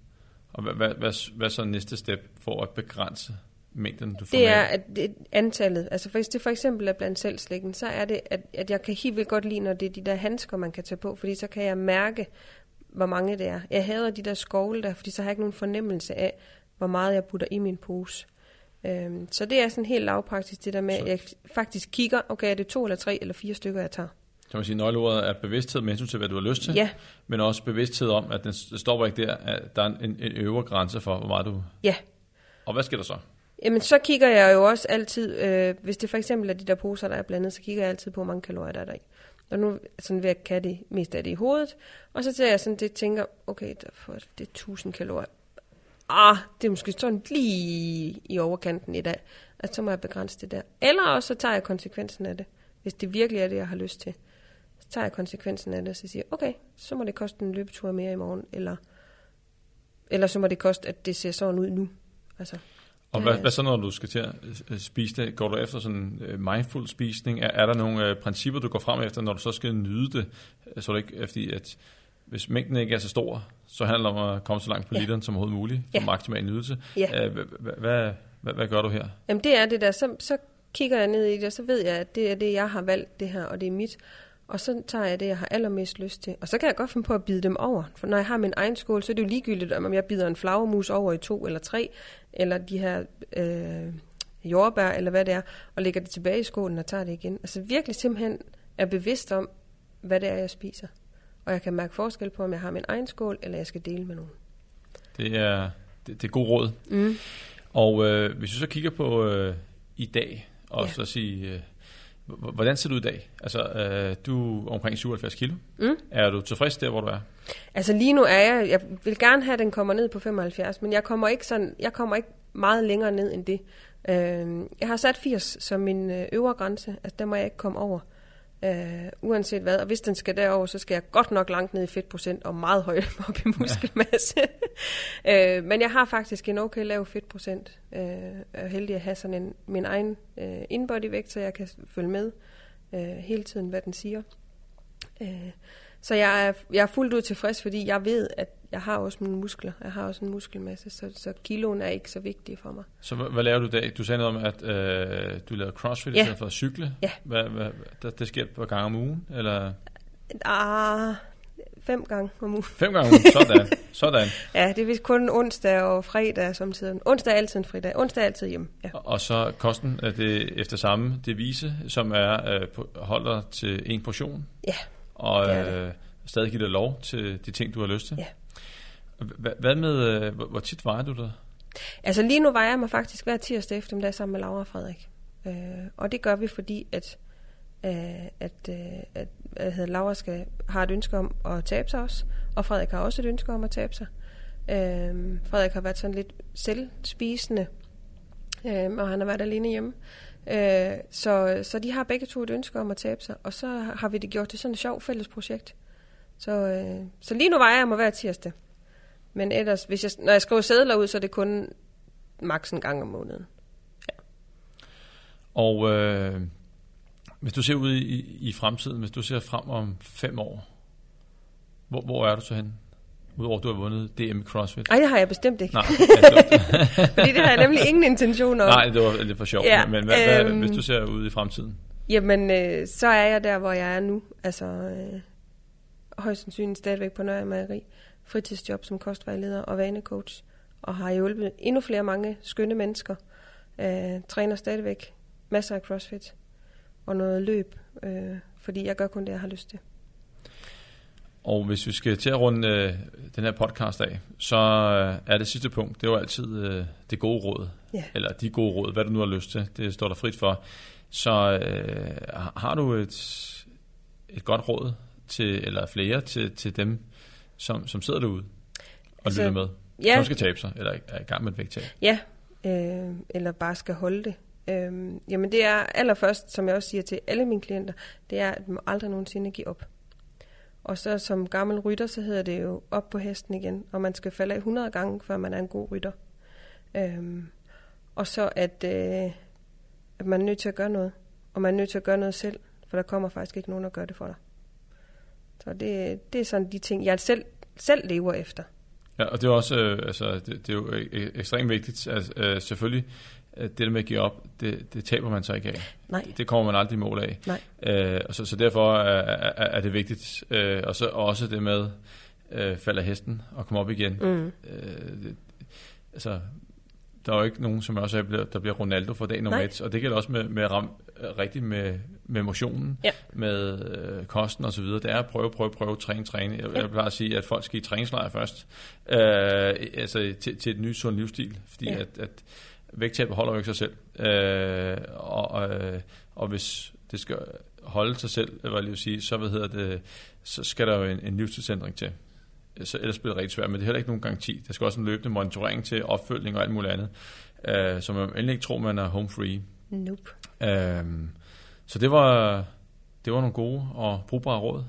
Og hvad, hvad, hvad, hvad er så næste step for at begrænse mængden, du får
det er at det, antallet. Altså hvis det for eksempel er blandt selv slikken, så er det, at, at jeg kan helt vildt godt lide, når det er de der handsker, man kan tage på, fordi så kan jeg mærke, hvor mange det er. Jeg hader de der skovle der, fordi så har jeg ikke nogen fornemmelse af, hvor meget jeg putter i min pose. Øhm, så det er sådan helt lavpraktisk, det der med,
Så-
at jeg faktisk kigger, okay, er det to eller tre eller fire stykker, jeg tager?
Så man sige, nøgleordet er bevidsthed med hensyn til, hvad du har lyst til,
Ja,
men også bevidsthed om, at den stopper ikke der, at der er en, en øvre grænse for, hvor meget du...
ja.
Og hvad sker der så?
Jamen, så kigger jeg jo også altid, øh, hvis det for eksempel er de der poser, der er blandet, så kigger jeg altid på, hvor mange kalorier der er der i. Og nu sådan ved at kan det mest af det i hovedet. Og så ser jeg sådan, det tænker, okay, der får det er 1000 kalorier. Ah, det er måske sådan lige i overkanten i dag. Altså, så må jeg begrænse det der. Eller også så tager jeg konsekvensen af det. Hvis det virkelig er det, jeg har lyst til. Så tager jeg konsekvensen af det, og så siger okay, så må det koste en løbetur mere i morgen. Eller, eller så må det koste, at det ser sådan ud nu. Altså,
og hvad,
er-
hvad så, når du skal til at øh, spise det? Går du efter sådan øh, mindful spisning? Er, er der nogle øh, principper, du går frem efter, når du så skal nyde det? Øh, Så det ikke, øh, fordi at hvis mængden ikke er så stor, så handler det om at komme så langt på
Ja.
literen som overhovedet muligt, for
Ja.
maksimal nydelse.
Ja.
Øh, hvad, hvad, hvad, hvad, hvad gør du her?
Jamen det er det der, så, så kigger jeg ned i det, og så ved jeg, at det er det, jeg har valgt det her, og det er mit. Og så tager jeg det, jeg har allermest lyst til. Og så kan jeg godt finde på at bide dem over. For når jeg har min egen skål, så er det jo ligegyldigt, om jeg bider en flagermus over i to eller tre, eller de her øh, jordbær, eller hvad det er, og lægger det tilbage i skålen og tager det igen. Altså virkelig simpelthen er bevidst om, hvad det er, jeg spiser. Og jeg kan mærke forskel på, om jeg har min egen skål, eller jeg skal dele med nogen.
Det er, det, det er god råd.
Mm.
Og øh, hvis du så kigger på øh, i dag, og
Ja.
så sige, øh, hvordan ser du ud i dag? Altså, øh, du er omkring 77 kilo.
Mm.
Er du tilfreds der, hvor du er?
Altså lige nu er jeg, jeg vil gerne have, at den kommer ned på 75, men jeg kommer ikke, sådan, jeg kommer ikke meget længere ned end det. Øh, jeg har sat 80 som min øh, øvre grænse, altså der må jeg ikke komme over, øh, uanset hvad. Og hvis den skal derover, så skal jeg godt nok langt ned i fedtprocent og meget højt op i muskelmasse. øh, men jeg har faktisk en okay lav fedtprocent. Øh, jeg er heldig at have sådan en, min egen øh, inbodyvægt, så jeg kan følge med øh, hele tiden, hvad den siger. Øh, så jeg er, jeg er fuldt ud tilfreds, fordi jeg ved, at jeg har også mine muskler. Jeg har også en muskelmasse, så, så kiloen er ikke så vigtig for mig.
Så hvad, hvad laver du i dag? Du sagde noget om, at øh, du lavede crossfit i
Ja.
stedet for at cykle.
Ja.
Hvad, hvad, det, det sker et par gange om ugen? Eller
Ah, fem gange om ugen.
fem gange om ugen? Sådan. Sådan.
Ja, det er vist kun onsdag og fredag samtidig. Onsdag er altid en fridag. Onsdag er altid hjemme. Ja.
Og- så kosten er det efter samme devise, som er øh, holder til en portion.
Ja,
Og øh, stadig give dig lov til de ting, du har lyst til.
Ja.
Hvad med, øh, hvor tit vejer du dig?
Altså lige nu vejer jeg mig faktisk hver tirsdag eftermiddag sammen med Laura og Frederik. Øh, og det gør vi, fordi at, øh, at, øh, at, at Laura skal, har et ønske om at tabe sig også, og Frederik har også et ønske om at tabe sig. Øh, Frederik har været sådan lidt selvspisende, øh, og han har været alene hjemme. Øh, så, så de har begge to et ønske om at tabe sig, og så har vi det gjort til sådan et sjovt fælles projekt. Så, øh, så lige nu vejer jeg mig hver tirsdag. Men ellers, hvis jeg, når jeg skriver sædler ud, så er det kun maks en gang om måneden. Ja.
Og øh, hvis du ser ud i, i fremtiden, hvis du ser frem om fem år, hvor, hvor er du så henne? Udover at du har vundet DM CrossFit.
Nej, det har jeg bestemt ikke.
Nej,
Fordi det har jeg nemlig ingen intention om.
Nej, det var lidt for sjovt.
Ja,
men hvad,
øhm,
hvad, hvis du ser ud i fremtiden?
Jamen, øh, så er jeg der, hvor jeg er nu. Altså, øh, højst sandsynligt stadigvæk på Nørre Mejeri. Fritidsjob som kostvejleder og vanecoach. Og har hjulpet endnu flere mange skønne mennesker. Øh, træner stadigvæk masser af crossfit og noget løb. Øh, fordi jeg gør kun det, jeg har lyst til.
Og hvis vi skal til at runde øh, den her podcast af, så øh, er det sidste punkt, det er jo altid øh, det gode råd.
Ja.
Eller de gode råd, hvad du nu har lyst til. Det står der frit for. Så øh, har du et, et godt råd til, eller flere til, til dem, som, som sidder derude og
Altså,
lytter med,
Ja,
som skal tabe sig, eller er i gang med et vægttab?
Ja, øh, eller bare skal holde det. Øh, jamen det er allerførst, som jeg også siger til alle mine klienter, det er, at man aldrig nogensinde give op. Og så som gammel rytter, så hedder det jo op på hesten igen, og man skal falde af 100 gange, før man er en god rytter. Øh, og så at, øh, at man er nødt til at gøre noget, og man er nødt til at gøre noget selv, for der kommer faktisk ikke nogen, der gør det for dig. Så det, det er sådan de ting, jeg selv, selv lever efter.
Ja, og det er også, øh, altså, det, det er jo e- ekstremt vigtigt, altså, øh, selvfølgelig, det der med at give op, det, det taber man sig ikke af.
Nej.
Det, det kommer man aldrig i mål af.
Nej.
Øh, og så, så derfor er, er, er det vigtigt. Øh, og så også det med, øh, falder hesten og kommer op igen.
Mm.
Øh, det, altså, der er jo ikke nogen, som også er, bliver- der bliver Ronaldo for dag nummer
Nej.
et, og det gælder også med, med ram, rigtigt med, med motionen,
Ja.
med øh, kosten og så videre. Det er at prøve, prøve, prøve, træne, træne. Jeg,
Ja.
jeg plejer at sige, at folk skal i træningslejr først, øh, altså til, til et nyt sund livsstil, fordi
Ja.
at, at vægttabet holder jo ikke sig selv. Øh, og, og, øh, og hvis det skal holde sig selv, hvad jeg lige vil sige, så, hvad hedder det, så skal der jo en, en livsstilsændring til. Så ellers bliver det rigtig svært, men det er heller ikke nogen garanti. Der skal også en løbende monitorering til, opfølgning og alt muligt andet. Øh, så man endelig ikke tror, man er home free.
Nope.
Øhm, så det var, det var nogle gode og brugbare råd.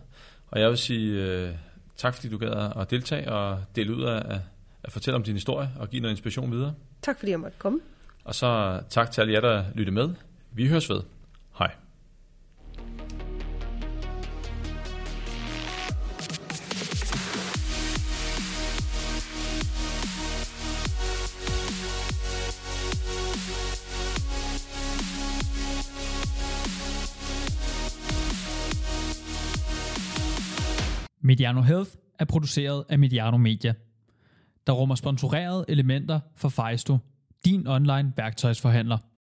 Og jeg vil sige øh, tak, fordi du gad at deltage og dele ud af at fortælle om din historie og give noget inspiration videre.
Tak fordi jeg måtte komme.
Og så tak til alle jer, der lytter med. Vi høres ved. Hej.
Mediano Health er produceret af Mediano Media, der rummer sponsorerede elementer for Fejsto, din online værktøjsforhandler.